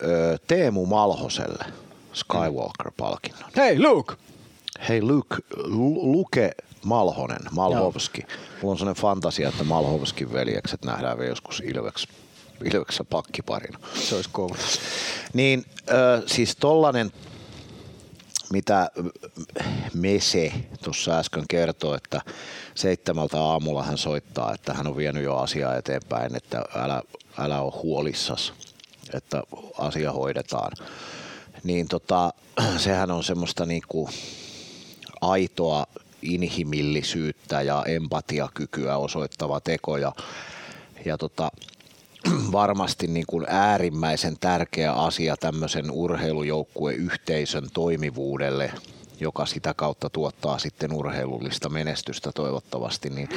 ö, Teemu Malhoselle Skywalker-palkinnon. Hei Luke! Hei Luke, Lu- Luke Malhonen, Malhovski. Mulla on sellainen fantasia, että Malhovskin veljekset nähdään vielä joskus Ilveks, Ilveksessä pakkiparina. Se olisi kova. Niin ö, siis tollanen, mitä Mese tuossa äsken kertoi, että seitsemältä aamulla hän soittaa, että hän on vienyt jo asiaa eteenpäin, että älä, älä ole huolissas, että asia hoidetaan. Niin tota, sehän on semmoista niinku aitoa inhimillisyyttä ja empatiakykyä osoittava teko ja, ja tota, <clears throat> varmasti niin kuin äärimmäisen tärkeä asia tämmöisen urheilujoukkueyhteisön toimivuudelle, joka sitä kautta tuottaa sitten urheilullista menestystä toivottavasti, niin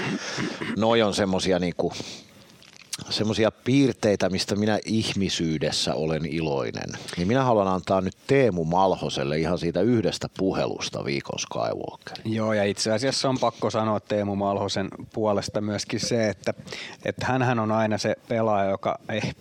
noi on semmosia niinku semmoisia piirteitä, mistä minä ihmisyydessä olen iloinen. Niin minä haluan antaa nyt Teemu Malhoselle ihan siitä yhdestä puhelusta viikon Skywalker. Joo, ja itse asiassa on pakko sanoa Teemu Malhosen puolesta myöskin se, että, että hänhän on aina se pelaaja, joka eh,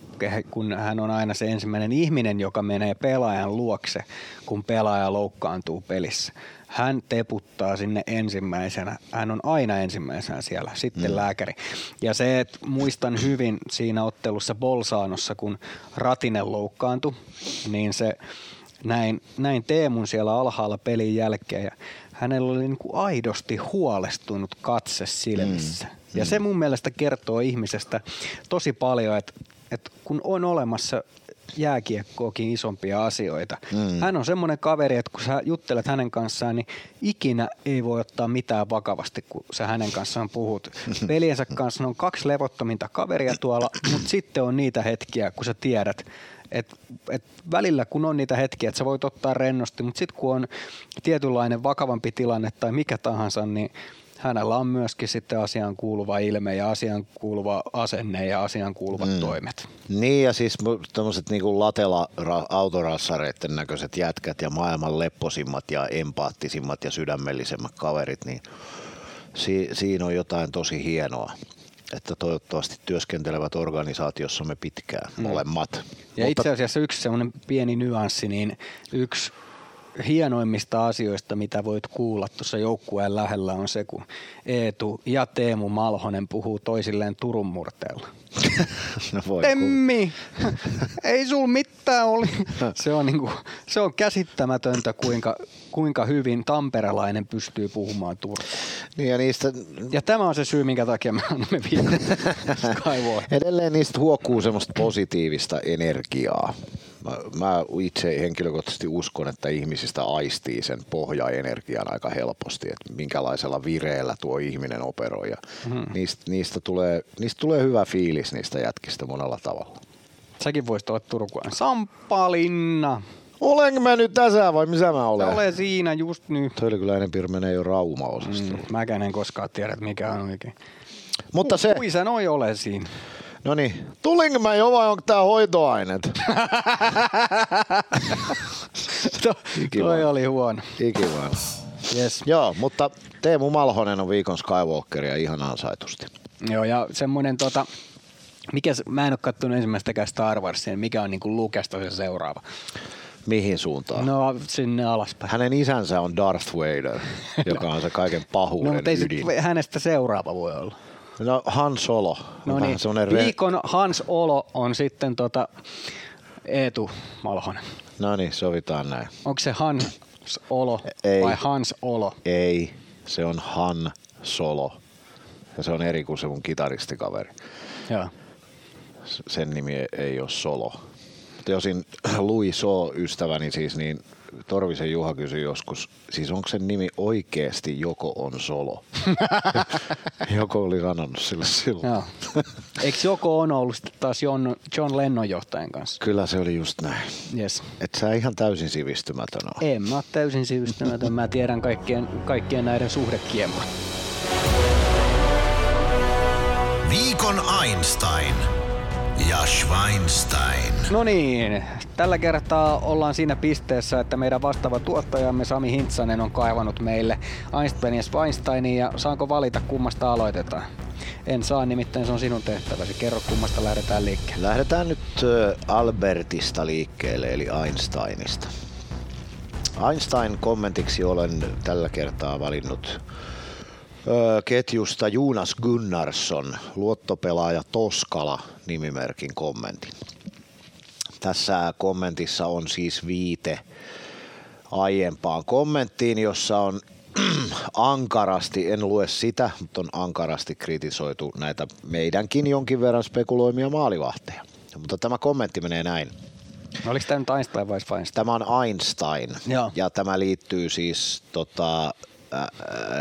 kun hän on aina se ensimmäinen ihminen, joka menee pelaajan luokse, kun pelaaja loukkaantuu pelissä. Hän teputtaa sinne ensimmäisenä. Hän on aina ensimmäisenä siellä, sitten mm. lääkäri. Ja se, että muistan hyvin siinä ottelussa Bolsaanossa, kun Ratinen loukkaantui, niin se näin, näin Teemun siellä alhaalla pelin jälkeen ja hänellä oli niin kuin aidosti huolestunut katse silmissä. Mm. Ja se mun mielestä kertoo ihmisestä tosi paljon, että, että kun on olemassa jääkiekkoakin isompia asioita. Mm. Hän on semmoinen kaveri, että kun sä juttelet hänen kanssaan, niin ikinä ei voi ottaa mitään vakavasti, kun sä hänen kanssaan puhut. <laughs> Peliensä kanssa on kaksi levottominta kaveria tuolla, mutta sitten on niitä hetkiä, kun sä tiedät, et, et välillä kun on niitä hetkiä, että sä voit ottaa rennosti, mutta sitten kun on tietynlainen vakavampi tilanne tai mikä tahansa, niin hänellä on myöskin sitten asiaan kuuluva ilme ja asiaan kuuluva asenne ja asiaan kuuluvat mm. toimet. Niin ja siis tämmöiset niinku latela autorassareiden näköiset jätkät ja maailman lepposimmat ja empaattisimmat ja sydämellisemmät kaverit, niin si- siinä on jotain tosi hienoa että toivottavasti työskentelevät organisaatiossamme pitkään mm. molemmat. Ja Mutta... itse asiassa yksi semmoinen pieni nyanssi, niin yksi hienoimmista asioista, mitä voit kuulla tuossa joukkueen lähellä on se, kun Eetu ja Teemu Malhonen puhuu toisilleen Turun murteella. <laughs> no voi Temmi! <laughs> Ei sul mitään oli. Se on, niinku, se on käsittämätöntä, kuinka, kuinka hyvin tamperelainen pystyy puhumaan Turkuun. Niin ja, niistä... ja tämä on se syy, minkä takia me annamme <laughs> Edelleen niistä huokuu semmoista positiivista energiaa. Mä, mä itse henkilökohtaisesti uskon, että ihmisistä aistii sen pohjaenergian aika helposti, että minkälaisella vireellä tuo ihminen operoi. Ja hmm. niistä, niistä, tulee, niistä tulee hyvä fiilis niistä jätkistä monella tavalla. Säkin voisit olla Turkuan. Sampalinna. Olenko mä nyt tässä vai missä mä olen? Ole siinä just nyt. Töilykyläinen Pirme menee jo rauma-osastolla. Mm, mäkään en koskaan tiedä, mikä on oikein. Mutta se... Kui sä noi ole siinä? No niin, tulinko mä jo vai onko tää hoitoaineet? <laughs> to, toi oli huono. Ikivain. Yes. Joo, mutta Teemu Malhonen on viikon Skywalker ja ihan ansaitusti. Joo, ja semmoinen tota, mikä, mä en ole katsonut ensimmäistäkään Star Warsia, mikä on niinku Lukesta se seuraava? Mihin suuntaan? No sinne alaspäin. Hänen isänsä on Darth Vader, <laughs> joka on se kaiken pahuuden no, mutta ei ydin. hänestä seuraava voi olla. No Han Solo. No niin, viikon Hans Olo on sitten tota Eetu Malhonen. No niin, sovitaan näin. Onko se Hans Olo Ei. vai Hans Olo? Ei, se on Han Solo. Ja se on eri kuin se mun kitaristikaveri. Joo. Sen nimi ei ole Solo. Josin Louis So ystäväni siis, niin Torvisen Juha kysyi joskus, siis onko sen nimi oikeasti Joko on Solo? <laughs> Joko oli sanonut sille silloin. Joo. Eikö Joko on ollut sitten taas John, John Lennon johtajan kanssa? Kyllä se oli just näin. Yes. Et sä ihan täysin sivistymätön ole. En mä ole täysin sivistymätön. Mä tiedän kaikkien, kaikkien näiden suhdekiemaa. Viikon Einstein ja Schweinstein. No niin, tällä kertaa ollaan siinä pisteessä, että meidän vastaava tuottajamme Sami Hintsanen on kaivannut meille Einstein ja Schweinsteinin ja saanko valita kummasta aloitetaan? En saa, nimittäin se on sinun tehtäväsi. Kerro kummasta lähdetään liikkeelle. Lähdetään nyt Albertista liikkeelle, eli Einsteinista. Einstein kommentiksi olen tällä kertaa valinnut ketjusta Jonas Gunnarsson, luottopelaaja Toskala nimimerkin kommentin. Tässä kommentissa on siis viite aiempaan kommenttiin, jossa on <clears throat> ankarasti, en lue sitä, mutta on ankarasti kritisoitu näitä meidänkin jonkin verran spekuloimia maalivahteja. Mutta tämä kommentti menee näin. Oliko tämä nyt Einstein vai Feinstein? Tämä on Einstein Joo. ja tämä liittyy siis tota,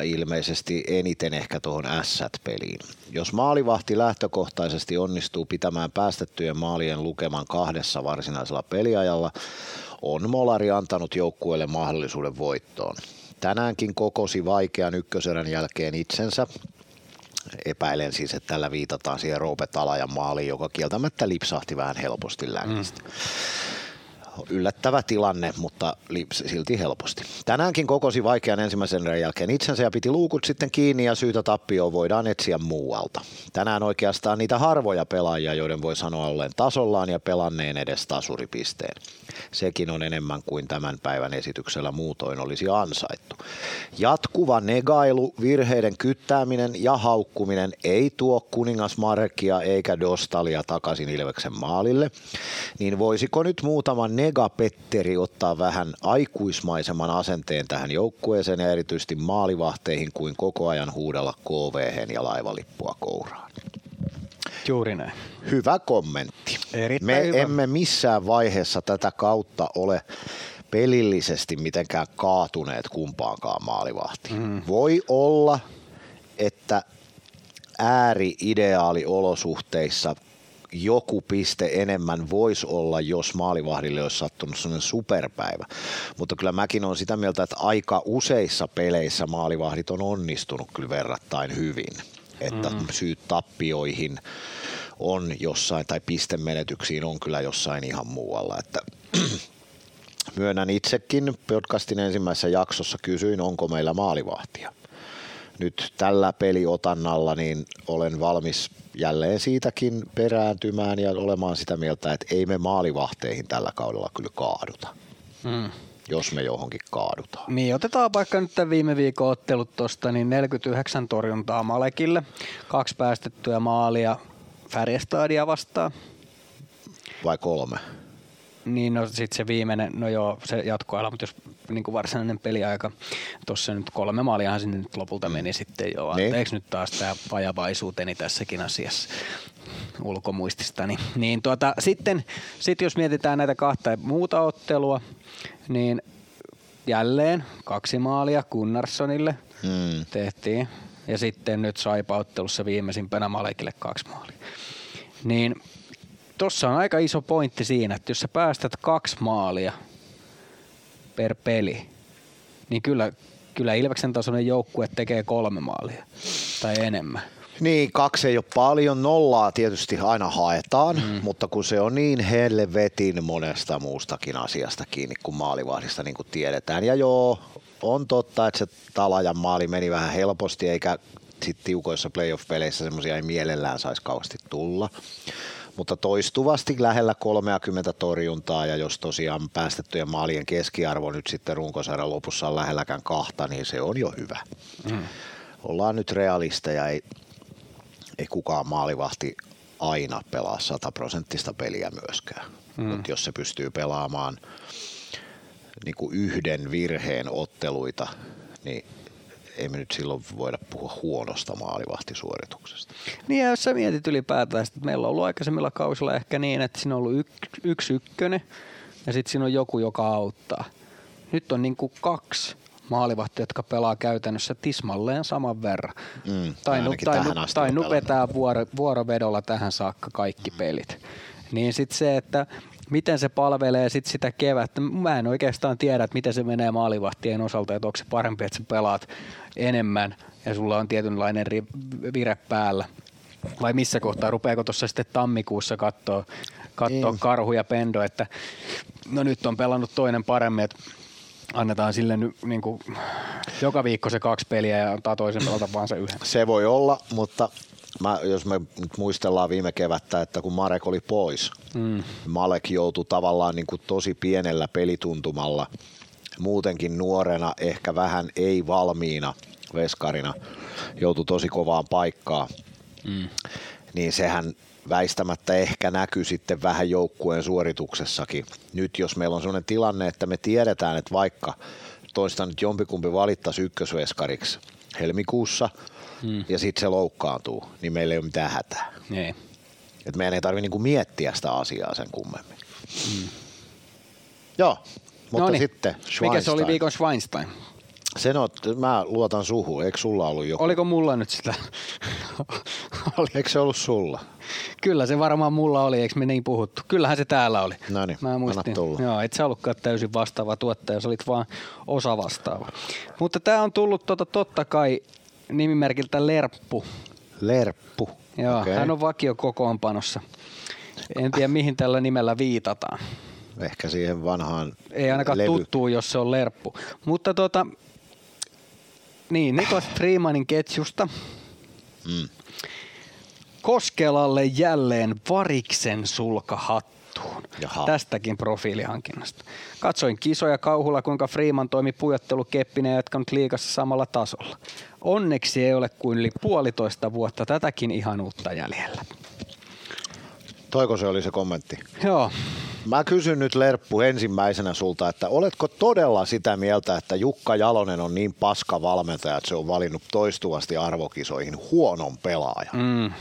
ilmeisesti eniten ehkä tuohon S-peliin. Jos maalivahti lähtökohtaisesti onnistuu pitämään päästettyjen maalien lukeman kahdessa varsinaisella peliajalla, on Molari antanut joukkueelle mahdollisuuden voittoon. Tänäänkin kokosi vaikean ykköserän jälkeen itsensä. Epäilen siis, että tällä viitataan siihen Roope Talajan maaliin, joka kieltämättä lipsahti vähän helposti lännistä. Mm. Yllättävä tilanne, mutta silti helposti. Tänäänkin kokosi vaikean ensimmäisen erän jälkeen itsensä ja piti luukut sitten kiinni ja syytä tappioon voidaan etsiä muualta. Tänään oikeastaan niitä harvoja pelaajia, joiden voi sanoa olleen tasollaan ja pelanneen edes tasuripisteen. Sekin on enemmän kuin tämän päivän esityksellä muutoin olisi ansaittu. Jatkuva negailu, virheiden kyttääminen ja haukkuminen ei tuo kuningas Markia eikä Dostalia takaisin Ilveksen maalille, niin voisiko nyt muutama negapetteri ottaa vähän aikuismaisemman asenteen tähän joukkueeseen ja erityisesti maalivahteihin kuin koko ajan huudella KVhen ja laivalippua kouraan? Juuri näin. Hyvä kommentti. Erittäin Me hyvä. emme missään vaiheessa tätä kautta ole pelillisesti mitenkään kaatuneet kumpaankaan maalivahtiin. Mm. Voi olla, että ääri-ideaali-olosuhteissa joku piste enemmän voisi olla, jos maalivahdille olisi sattunut sellainen superpäivä. Mutta kyllä mäkin olen sitä mieltä, että aika useissa peleissä maalivahdit on onnistunut kyllä verrattain hyvin. Että mm. syyt tappioihin on jossain, tai pistemenetyksiin on kyllä jossain ihan muualla. Että <clears throat> myönnän itsekin podcastin ensimmäisessä jaksossa kysyin, onko meillä maalivahtia. Nyt tällä peliotannalla niin olen valmis jälleen siitäkin perääntymään ja olemaan sitä mieltä, että ei me maalivahteihin tällä kaudella kyllä kaaduta, Mm. jos me johonkin kaadutaan. Niin, otetaan vaikka nyt tämän viime viikon ottelut tuosta, niin 49 torjuntaa Malekille, kaksi päästettyä maalia Färjestadia vastaan. Vai kolme? Niin, no sitten se viimeinen, no joo, se jatkoajalla, mutta jos niin kuin varsinainen peliaika, tuossa nyt kolme maaliahan sinne nyt lopulta meni sitten jo. Niin. Anteeksi nyt taas tämä vajavaisuuteni tässäkin asiassa ulkomuististani. Niin tuota, sitten sit jos mietitään näitä kahta muuta ottelua, niin jälleen kaksi maalia Gunnarssonille Hmm. tehtiin. Ja sitten nyt Saipa-ottelussa viimeisimpänä Malekille kaksi maalia. Niin tossa on aika iso pointti siinä, että jos sä päästät kaksi maalia per peli, niin kyllä, kyllä Ilveksen tasoinen joukkue tekee kolme maalia tai enemmän. Niin, kaksi ei ole paljon. Nollaa tietysti aina haetaan, mm. mutta kun se on niin helvetin monesta muustakin asiasta kiinni kuin maalivahdista, niin kuin tiedetään. Ja joo, on totta, että se Talajan maali meni vähän helposti, eikä sit tiukoissa playoff-peleissä semmoisia ei mielellään saisi kauheasti tulla. Mutta toistuvasti lähellä 30 torjuntaa ja jos tosiaan päästettyjen maalien keskiarvo nyt sitten runkosarjan lopussa on lähelläkään kahta, niin se on jo hyvä. Mm. Ollaan nyt realisteja, ei, ei kukaan maalivahti aina pelaa sataprosenttista peliä myöskään. Mm. Mutta jos se pystyy pelaamaan niin kuin yhden virheen otteluita, niin ei me nyt silloin voida puhua huonosta maalivahtisuorituksesta. Niin ja jos sä mietit ylipäätään, että meillä on ollut aikaisemmilla kausilla ehkä niin, että siinä on ollut yksi, yksi ykkönen ja sitten siinä on joku, joka auttaa. Nyt on niin kuin kaksi maalivahtia, jotka pelaa käytännössä tismalleen saman verran. Mm, tai nu, tai, nu, tai nu vetää vuoro, vuorovedolla tähän saakka kaikki pelit. Niin sitten se, että miten se palvelee sit sitä kevättä. Mä en oikeastaan tiedä, että miten se menee maalivahtien osalta, että onko se parempi, että sä pelaat enemmän ja sulla on tietynlainen vire päällä. Vai missä kohtaa, rupeako tuossa sitten tammikuussa katsoa, katsoa karhu ja pendo, että no nyt on pelannut toinen paremmin, että annetaan sille nyt niin kuin, joka viikko se kaksi peliä ja antaa toisen pelata vaan se yhden. Se voi olla, mutta mä, jos me nyt muistellaan viime kevättä, että kun Marek oli pois, mm. Malek joutui tavallaan niin kuin tosi pienellä pelituntumalla, muutenkin nuorena, ehkä vähän ei valmiina veskarina, joutui tosi kovaan paikkaan, mm. niin sehän väistämättä ehkä näkyy sitten vähän joukkueen suorituksessakin. Nyt jos meillä on sellainen tilanne, että me tiedetään, että vaikka toista nyt jompikumpi valittaisi ykkösveskariksi helmikuussa hmm. ja sitten se loukkaantuu, niin meillä ei ole mitään hätää. Niin. Et meidän ei tarvitse niinku miettiä sitä asiaa sen kummemmin. Hmm. Joo, mutta Noniin. sitten Mikä se oli Schweinstein. viikon Schweinstein? Sen on, mä luotan suhu, eikö sulla ollut joku? Oliko mulla nyt sitä? <laughs> oli. Eikö se ollut sulla? Kyllä se varmaan mulla oli, eikö me niin puhuttu? Kyllähän se täällä oli. Noniin, Mä anna muistin. tulla. Joo, et sä ollutkaan täysin vastaava tuottaja, sä olit vaan osa vastaava. Mutta tää on tullut tota, totta kai nimimerkiltä Lerppu. Lerppu. Joo, Okei. hän on vakio kokoonpanossa. En tiedä mihin tällä nimellä viitataan. Ehkä siihen vanhaan Ei ainakaan levy. tuttuu, jos se on lerppu. Mutta tota, niin, Niklas Freemanin ketjusta. Mm. Koskelalle jälleen variksen sulka hattuun. Jaha. Tästäkin profiilihankinnasta. Katsoin kisoja kauhulla, kuinka Freeman toimi pujottelukeppinä ja jatkanut liikassa samalla tasolla. Onneksi ei ole kuin yli puolitoista vuotta tätäkin ihanuutta jäljellä. Toiko se oli se kommentti? Joo, Mä kysyn nyt Lerppu ensimmäisenä sulta, että oletko todella sitä mieltä, että Jukka Jalonen on niin paska valmentaja, että se on valinnut toistuvasti arvokisoihin huonon pelaajan? Mm.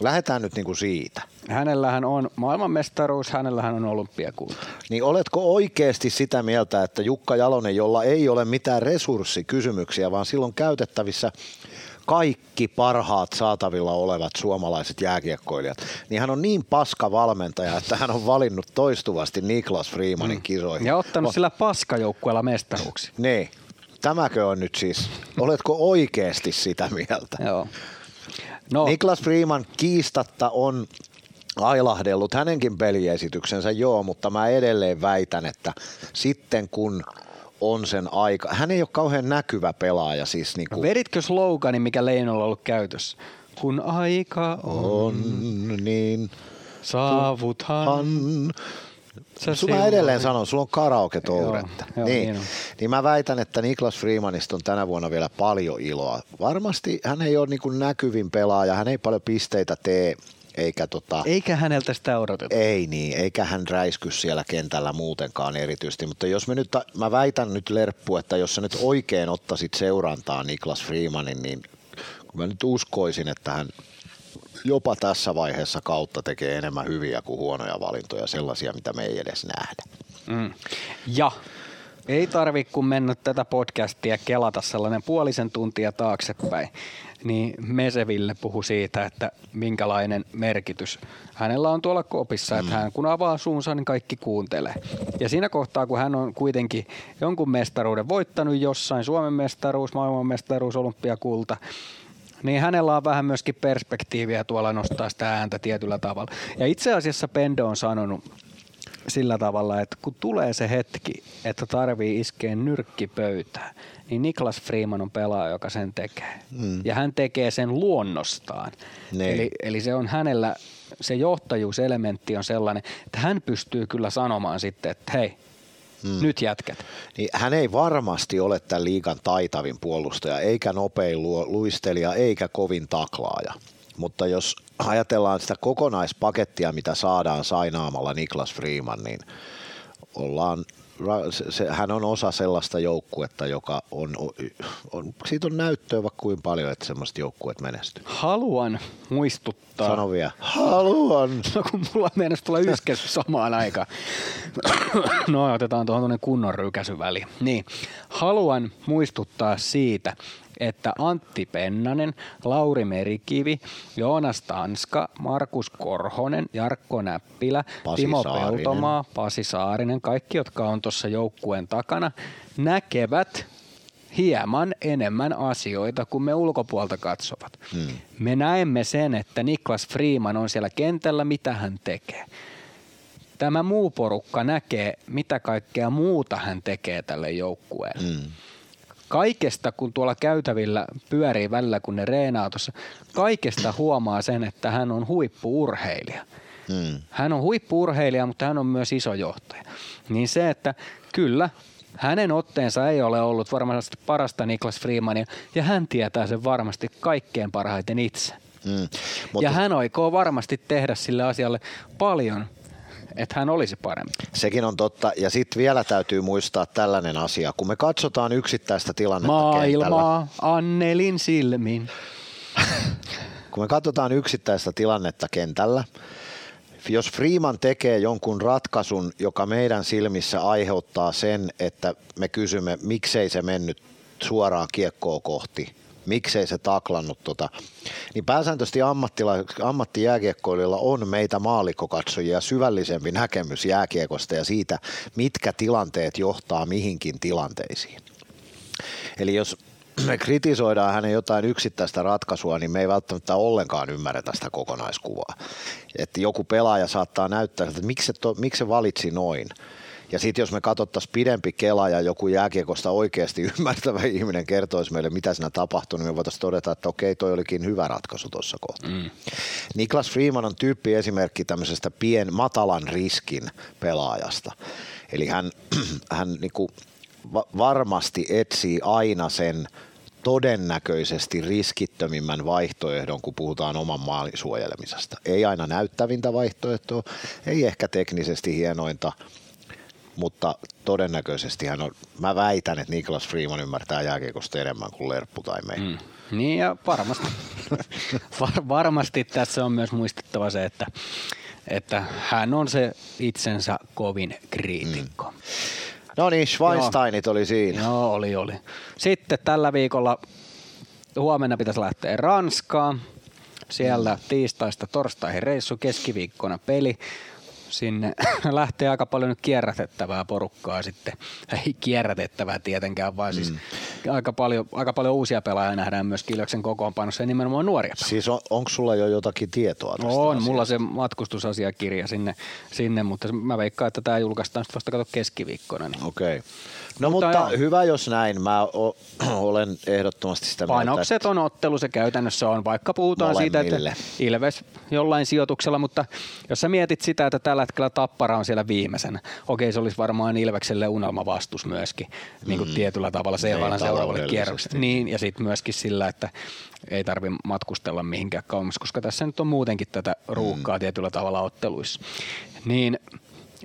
Lähdetään nyt niinku siitä. hänellähän on maailmanmestaruus, hänellähän on olympiakulta. Niin oletko oikeasti sitä mieltä, että Jukka Jalonen, jolla ei ole mitään resurssikysymyksiä, vaan silloin käytettävissä kaikki parhaat saatavilla olevat suomalaiset jääkiekkoilijat, niin hän on niin paska valmentaja, että hän on valinnut toistuvasti Niklas Freemanin kisoihin. Ja ottanut sillä paskajoukkueella mestaruuksi. Niin. Tämäkö on nyt siis, oletko oikeasti sitä mieltä? Joo. No, Niklas Freeman kiistatta on ailahdellut hänenkin peliesityksensä, joo, mutta mä edelleen väitän, että sitten kun on sen aika, hän ei ole kauhean näkyvä pelaaja siis niin kuin veditkö sloganin, mikä Leinolla on ollut käytössä? Kun aika on, on, niin saavuthan. Sä Sun mä edelleen sanon, sulla on karaoke tourettä. Joo, joo, niin, niin on. niin mä väitän, että Niklas Freemanista on tänä vuonna vielä paljon iloa. Varmasti hän ei ole niin näkyvin pelaaja, hän ei paljon pisteitä tee, eikä tota, Eikä häneltä sitä odoteta. ei niin, eikä hän räisky siellä kentällä muutenkaan erityisesti, mutta jos me nyt, mä väitän nyt Lerppu, että jos sä nyt oikein ottaisit seurantaa Niklas Freemanin, niin kun mä nyt uskoisin, että hän jopa tässä vaiheessa kautta tekee enemmän hyviä kuin huonoja valintoja, sellaisia, mitä me ei edes nähdä. Mm. Ja ei tarvi kun mennä tätä podcastia kelata sellainen puolisen tuntia taaksepäin, niin Meseville puhu siitä, että minkälainen merkitys hänellä on tuolla kopissa, että hän kun avaa suunsa, niin kaikki kuuntelee. Ja siinä kohtaa, kun hän on kuitenkin jonkun mestaruuden voittanut jossain, Suomen mestaruus, maailmanmestaruus, olympiakulta, niin hänellä on vähän myöskin perspektiiviä tuolla nostaa sitä ääntä tietyllä tavalla. Ja itse asiassa Pendo on sanonut sillä tavalla, että kun tulee se hetki, että tarvii iskeä nyrkki pöytään, niin Niklas Freeman on pelaaja, joka sen tekee. Mm. Ja hän tekee sen luonnostaan. Niin. Eli, eli se on hänellä, se johtajuuselementti on sellainen, että hän pystyy kyllä sanomaan sitten, että hei, mm. nyt jätkät. Niin hän ei varmasti ole tämän liigan taitavin puolustaja, eikä nopein lu- luistelija, eikä kovin taklaaja. Mutta jos ajatellaan sitä kokonaispakettia, mitä saadaan sainaamalla Niklas Freeman, niin ollaan, se, hän on osa sellaista joukkuetta, joka on, on, siitä on näyttöä vaikka kuin paljon, että semmoista joukkueet menestyy. Haluan muistuttaa. Sano vielä, haluan. No kun mulla meinasi tulla yskäsy samaan aikaan. No otetaan tuohon tuonne kunnon rykäsy väliin. Niin, haluan muistuttaa siitä, että Antti Pennanen, Lauri Merikivi, Joonas Tanska, Markus Korhonen, Jarkko Näppilä, Pasi Timo Saarinen. Peltomaa, Pasi Saarinen, kaikki, jotka on tuossa joukkueen takana, näkevät hieman enemmän asioita kuin me ulkopuolta katsovat. Hmm. Me näemme sen, että Niklas Freeman on siellä kentällä, mitä hän tekee. Tämä muu porukka näkee, mitä kaikkea muuta hän tekee tälle joukkueelle. Hmm. Kaikesta, kun tuolla käytävillä pyörii välillä, kun ne reenaa tuossa, kaikesta huomaa sen, että hän on huippuurheilija. Hmm. Hän on huippuurheilija, mutta hän on myös iso johtaja. Niin se, että kyllä, hänen otteensa ei ole ollut varmasti parasta Niklas Freemania, ja hän tietää sen varmasti kaikkein parhaiten itse. Mm. Mutta... Ja hän aikoo varmasti tehdä sille asialle paljon, että hän olisi parempi. Sekin on totta. Ja sitten vielä täytyy muistaa tällainen asia. Kun me katsotaan yksittäistä tilannetta kentällä, Maailmaa Annelin silmin. <laughs> kun me katsotaan yksittäistä tilannetta kentällä, jos Freeman tekee jonkun ratkaisun, joka meidän silmissä aiheuttaa sen, että me kysymme, miksei se mennyt suoraan kiekkoa kohti, miksei se taklannut tota, niin pääsääntöisesti ammattijääkiekkoilijoilla on meitä maallikkokatsojia syvällisempi näkemys jääkiekosta ja siitä, mitkä tilanteet johtaa mihinkin tilanteisiin. Eli jos me kritisoidaan hänen jotain yksittäistä ratkaisua, niin me ei välttämättä ollenkaan ymmärretä sitä kokonaiskuvaa. Että joku pelaaja saattaa näyttää, että miksi se, to, miksi se valitsi noin. Ja sitten jos me katsottaisiin pidempi kela ja joku jääkiekosta oikeasti ymmärtävä ihminen kertoisi meille, mitä siinä tapahtui, niin me voitaisiin todeta, että okei, toi olikin hyvä ratkaisu tuossa kohtaa. Mm. Niklas Freeman on tyyppi esimerkki tämmöisestä pien, matalan riskin pelaajasta. Eli hän, <clears throat> hän niinku va- varmasti etsii aina sen todennäköisesti riskittömimmän vaihtoehdon, kun puhutaan oman maalin suojelemisesta. Ei aina näyttävintä vaihtoehtoa, ei ehkä teknisesti hienointa, mutta todennäköisesti hän on, mä väitän, että Niklas Freeman ymmärtää jääkiekosta enemmän kuin Lerppu tai me. Mm. Niin ja varmasti, <laughs> var, varmasti tässä on myös muistettava se, että, että hän on se itsensä kovin kriitikko. Mm. No niin, Schweinsteinit Joo. oli siinä. Joo, oli, oli. Sitten tällä viikolla huomenna pitäisi lähteä Ranskaan. Siellä mm. tiistaista torstaihin reissu, keskiviikkona peli sinne <laughs> lähtee aika paljon nyt kierrätettävää porukkaa sitten. Ei kierrätettävää tietenkään, vaan siis mm. aika, paljon, aika paljon uusia pelaajia nähdään myös Kiljaksen kokoonpanossa ja nimenomaan nuoria pelaajia. Siis on, onko sulla jo jotakin tietoa tästä On, asiasta? mulla se matkustusasiakirja sinne, sinne, mutta mä veikkaan, että tämä julkaistaan sitten vasta kato keskiviikkona. Niin. Okei. Okay. No mutta, mutta hyvä jos näin. Mä o, <clears throat> olen ehdottomasti sitä mieltä. Painokset on ottelu, se käytännössä on, vaikka puhutaan siitä, että Ilves jollain sijoituksella, mutta jos sä mietit sitä, että tällä hetkellä Tappara on siellä viimeisenä, okei se olisi varmaan Ilvekselle unelmavastus myöskin niin kuin mm. tietyllä tavalla CHL seuraavalle kierrokselle. Niin, ja sitten myöskin sillä, että ei tarvi matkustella mihinkään kauemmas, koska tässä nyt on muutenkin tätä ruuhkaa mm. tietyllä tavalla otteluissa. Niin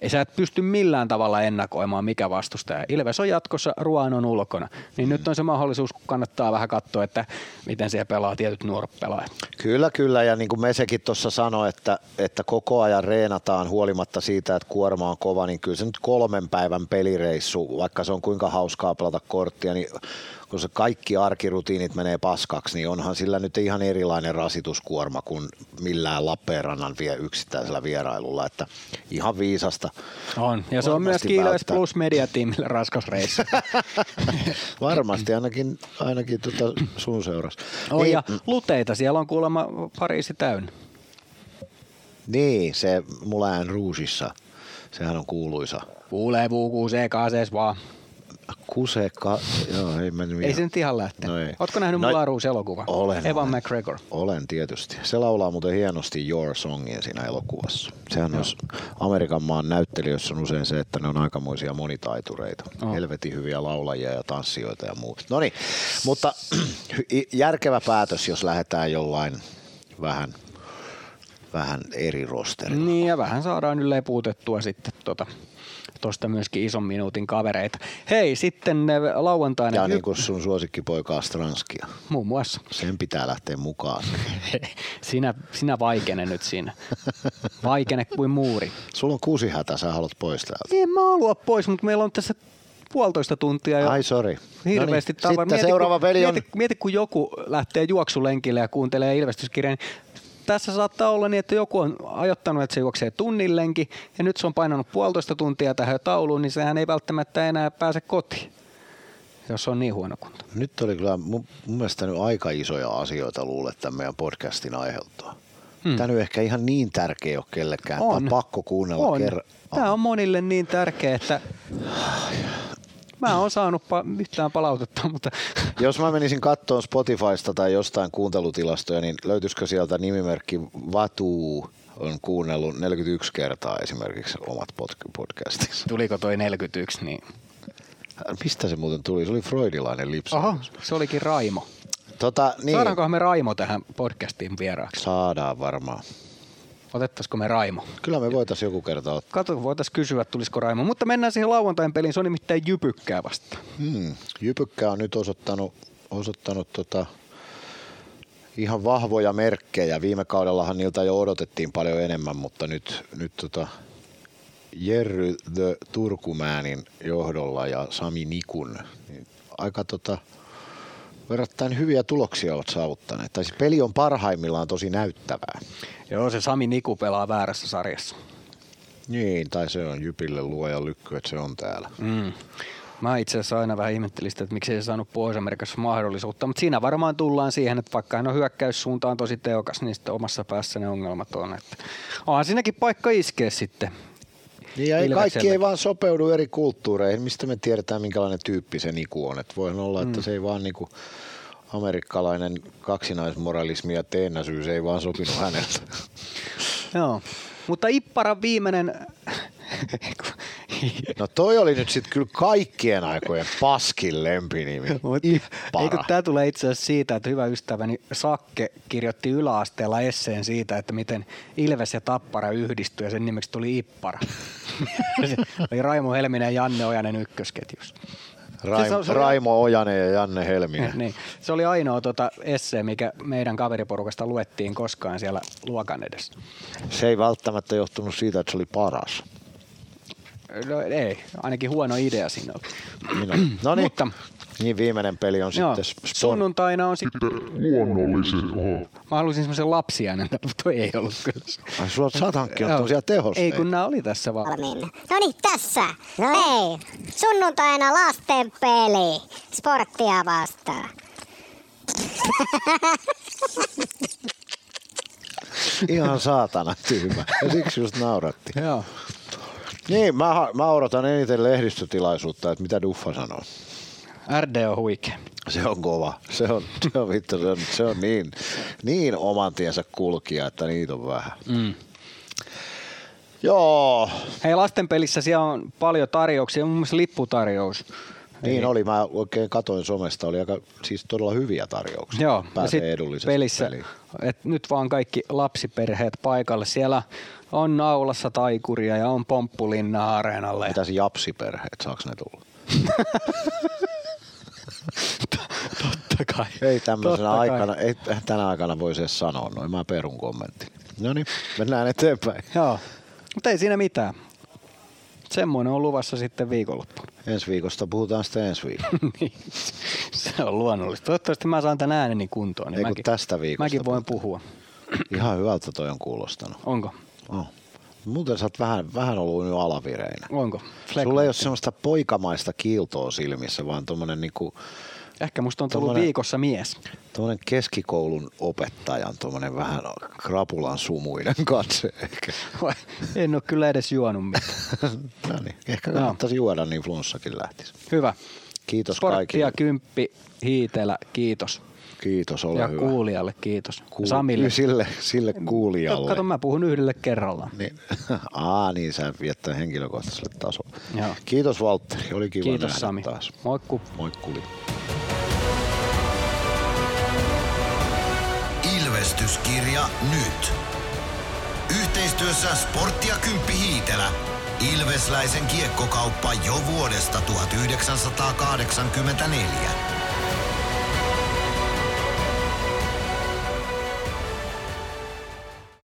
ei sä et pysty millään tavalla ennakoimaan, mikä vastustaja. Ilves on jatkossa, Ruan on ulkona. Niin nyt on se mahdollisuus, kun kannattaa vähän katsoa, että miten siellä pelaa tietyt nuoret pelaajat. Kyllä, kyllä. Ja niin kuin Mesekin tuossa sanoi, että, että koko ajan reenataan huolimatta siitä, että kuorma on kova, niin kyllä se nyt kolmen päivän pelireissu, vaikka se on kuinka hauskaa pelata korttia, niin kun se kaikki arkirutiinit menee paskaksi, niin onhan sillä nyt ihan erilainen rasituskuorma kuin millään Lappeenrannan vie yksittäisellä vierailulla, että ihan viisasta. On, ja se on myös Kiilöis Plus mediatiimille raskas reissu. <laughs> Varmasti, ainakin, ainakin tuota sun seurassa. On, niin, ja luteita siellä on kuulemma Pariisi täynnä. Niin, se Moulin Rougeissa, sehän on kuuluisa. Kuulee puukuu se vaan. Kuseka, joo, ei mennyt Ei se nyt ihan lähtenyt. No ei. Ootko nähnyt no, Mularuus elokuva? Olen. Evan olen. McGregor. Olen tietysti. Se laulaa muuten hienosti Your Songin siinä elokuvassa. Sehän on Amerikan maan näyttelijöissä on usein se, että ne on aikamoisia monitaitureita. Oh. Helvetin hyviä laulajia ja tanssijoita ja muuta. No niin, mutta <clears throat> järkevä päätös, jos lähdetään jollain vähän vähän eri rosterilla. Niin ja vähän saadaan ylleen puutettua sitten tota tuosta myöskin ison minuutin kavereita. Hei, sitten lauantaina... Ja niin kuin sun suosikkipoika Stranskia. Muun muassa. Sen pitää lähteä mukaan. <laughs> sinä, sinä vaikene nyt siinä. Vaikene kuin muuri. Sulla on kuusi hätä, sä haluat pois täältä. En mä halua pois, mutta meillä on tässä puolitoista tuntia jo. Ai sorry. Hirveästi no niin, Sitten mieti, seuraava peli on... Mieti, mieti, kun joku lähtee juoksulenkille ja kuuntelee ilmestyskirjan, tässä saattaa olla niin, että joku on ajottanut, että se juoksee tunnillenkin ja nyt se on painanut puolitoista tuntia tähän tauluun, niin sehän ei välttämättä enää pääse kotiin jos on niin huono kunto. Nyt oli kyllä mun, mun mielestä nyt aika isoja asioita luulet tämän meidän podcastin aiheuttaa. Hmm. Tämä nyt ehkä ihan niin tärkeä ole kellekään. On. Tämä on pakko kuunnella kerran. Tämä on monille niin tärkeä, että Mä oon saanut pa- yhtään palautetta, mutta... <laughs> Jos mä menisin kattoon Spotifysta tai jostain kuuntelutilastoja, niin löytyisikö sieltä nimimerkki Vatu on kuunnellut 41 kertaa esimerkiksi omat podcastinsa. Tuliko toi 41, niin... Mistä se muuten tuli? Se oli freudilainen lipsa. Oho, se olikin Raimo. Tota, niin. Saadaankohan me Raimo tähän podcastiin vieraaksi? Saadaan varmaan. Otettaisiko me Raimo? Kyllä me voitaisiin joku kerta ottaa. Kato, voitaisiin kysyä, tulisiko Raimo. Mutta mennään siihen lauantain peliin. Se on nimittäin Jypykkää vasta. Hmm. Jypykkää on nyt osoittanut, osoittanut tota, ihan vahvoja merkkejä. Viime kaudellahan niiltä jo odotettiin paljon enemmän, mutta nyt, nyt tota, Jerry the Turkumäänin johdolla ja Sami Nikun niin aika tota, verrattain hyviä tuloksia ovat saavuttaneet. Tai siis peli on parhaimmillaan tosi näyttävää. Joo, se Sami Niku pelaa väärässä sarjassa. Niin, tai se on Jypille luoja lykky, että se on täällä. Mm. Mä itse asiassa aina vähän ihmettelin sitä, että miksi ei se saanut Pohjois-Amerikassa mahdollisuutta, mutta siinä varmaan tullaan siihen, että vaikka hän on hyökkäyssuuntaan tosi teokas, niin sitten omassa päässä ne ongelmat on. Että onhan siinäkin paikka iskeä sitten. Niin ja ei, kaikki ei vaan sopeudu eri kulttuureihin. Mistä me tiedetään, minkälainen tyyppi se Niku on. Et voi olla, että Mm. se ei vaan niinku amerikkalainen kaksinaismoralismi ja teennäisyys ei vaan sopinut häneltä. <laughs> Joo. Mutta Ipparan viimeinen... <laughs> No toi oli nyt sitten kyllä kaikkien aikojen paskin lempinimi. Mut. Eikö tämä tulee itse asiassa siitä, että hyvä ystäväni Sakke kirjoitti yläasteella esseen siitä, että miten Ilves ja Tappara yhdistyi ja sen nimeksi tuli Ippara. Oli Raimo Helminen ja Janne Ojanen ykkösketjus. Raim, se on- se oli- Raimo Ojanen ja Janne Helminen. niin. Se oli ainoa tota essee, mikä meidän kaveriporukasta luettiin koskaan siellä luokan edessä. Se ei välttämättä johtunut siitä, että se oli paras. No ei, ainakin huono idea siinä oli. Niin on. No niin, Mutta niin viimeinen peli on joo, sitten sport. sunnuntaina on sitten... Luonnollisesti. Oho. Mä halusin semmoisen lapsiäänen, mutta toi ei ollut kyllä. Ai sulla hankkinut Joo. tämmöisiä tehosteita. Ei kun nämä oli tässä vaan. valmiina. No niin, tässä. Hei, sunnuntaina lasten peli. Sporttia vastaan. Ihan saatana tyhmä. Ja siksi just nauratti. Joo. Niin, mä, mä odotan eniten lehdistötilaisuutta, että mitä Duffa sanoo. RD on huikea. Se on kova. Se on, se on, vittu, se on, se on niin, niin oman tiensä kulkija, että niitä on vähän. Mm. Joo, Hei, lasten pelissä siellä on paljon tarjouksia, muun muassa lipputarjous. niin oli. Mä oikein katoin somesta. Oli aika, siis todella hyviä tarjouksia. Joo, ja sit edullisesti pelissä, peliin. et nyt vaan kaikki lapsiperheet paikalle. Siellä on naulassa taikuria ja on pomppulinna areenalle. Mitäs japsiperheet, saaks ne tulla? <laughs> Totta kai. Ei tämmöisenä Totta kai. aikana, ei tänä aikana voisi edes sanoa noin. Mä perun kommentti. No niin, mennään eteenpäin. Joo, mutta ei siinä mitään. Semmoinen on luvassa sitten viikonloppuna. Ensi viikosta puhutaan sitten ensi viikolla. <laughs> Niin, Se on luonnollista. Toivottavasti mä saan tämän ääneni kuntoon. Niin Ei mäkin, tästä viikosta Mäkin voin puhua. Ihan hyvältä toi on kuulostanut. Onko? Oh. Muuten sä oot vähän, vähän ollut nyt alavireinä. Onko? Sulla ei ole semmoista poikamaista kiiltoa silmissä, vaan tommonen, niinku, Ehkä musta on tullut viikossa mies. tommonen keskikoulun opettajan tommonen vähän krapulan sumuinen <laughs> katse ehkä. En ole kyllä edes juonut mitään. <laughs> no niin, ehkä kannattaisi juoda, niin flunssakin lähtisi. Hyvä. Kiitos Sporttia kaikille. kymppi, hiitelä, kiitos. Kiitos, ole ja hyvä. kuulijalle kiitos. Kuul- Samille. Sille, sille kuulijalle. Kato, mä puhun yhdelle kerrallaan. Niin. <laughs> Aa, niin sä viettää henkilökohtaiselle tasolle. Joo. Kiitos Valtteri, oli kiva Kiitos nähdä Sami. taas. Moikku. Moikkuli. Ilvestyskirja nyt. Yhteistyössä Sportti ja Kymppi Hiitelä. Ilvesläisen kiekkokauppa jo vuodesta 1984.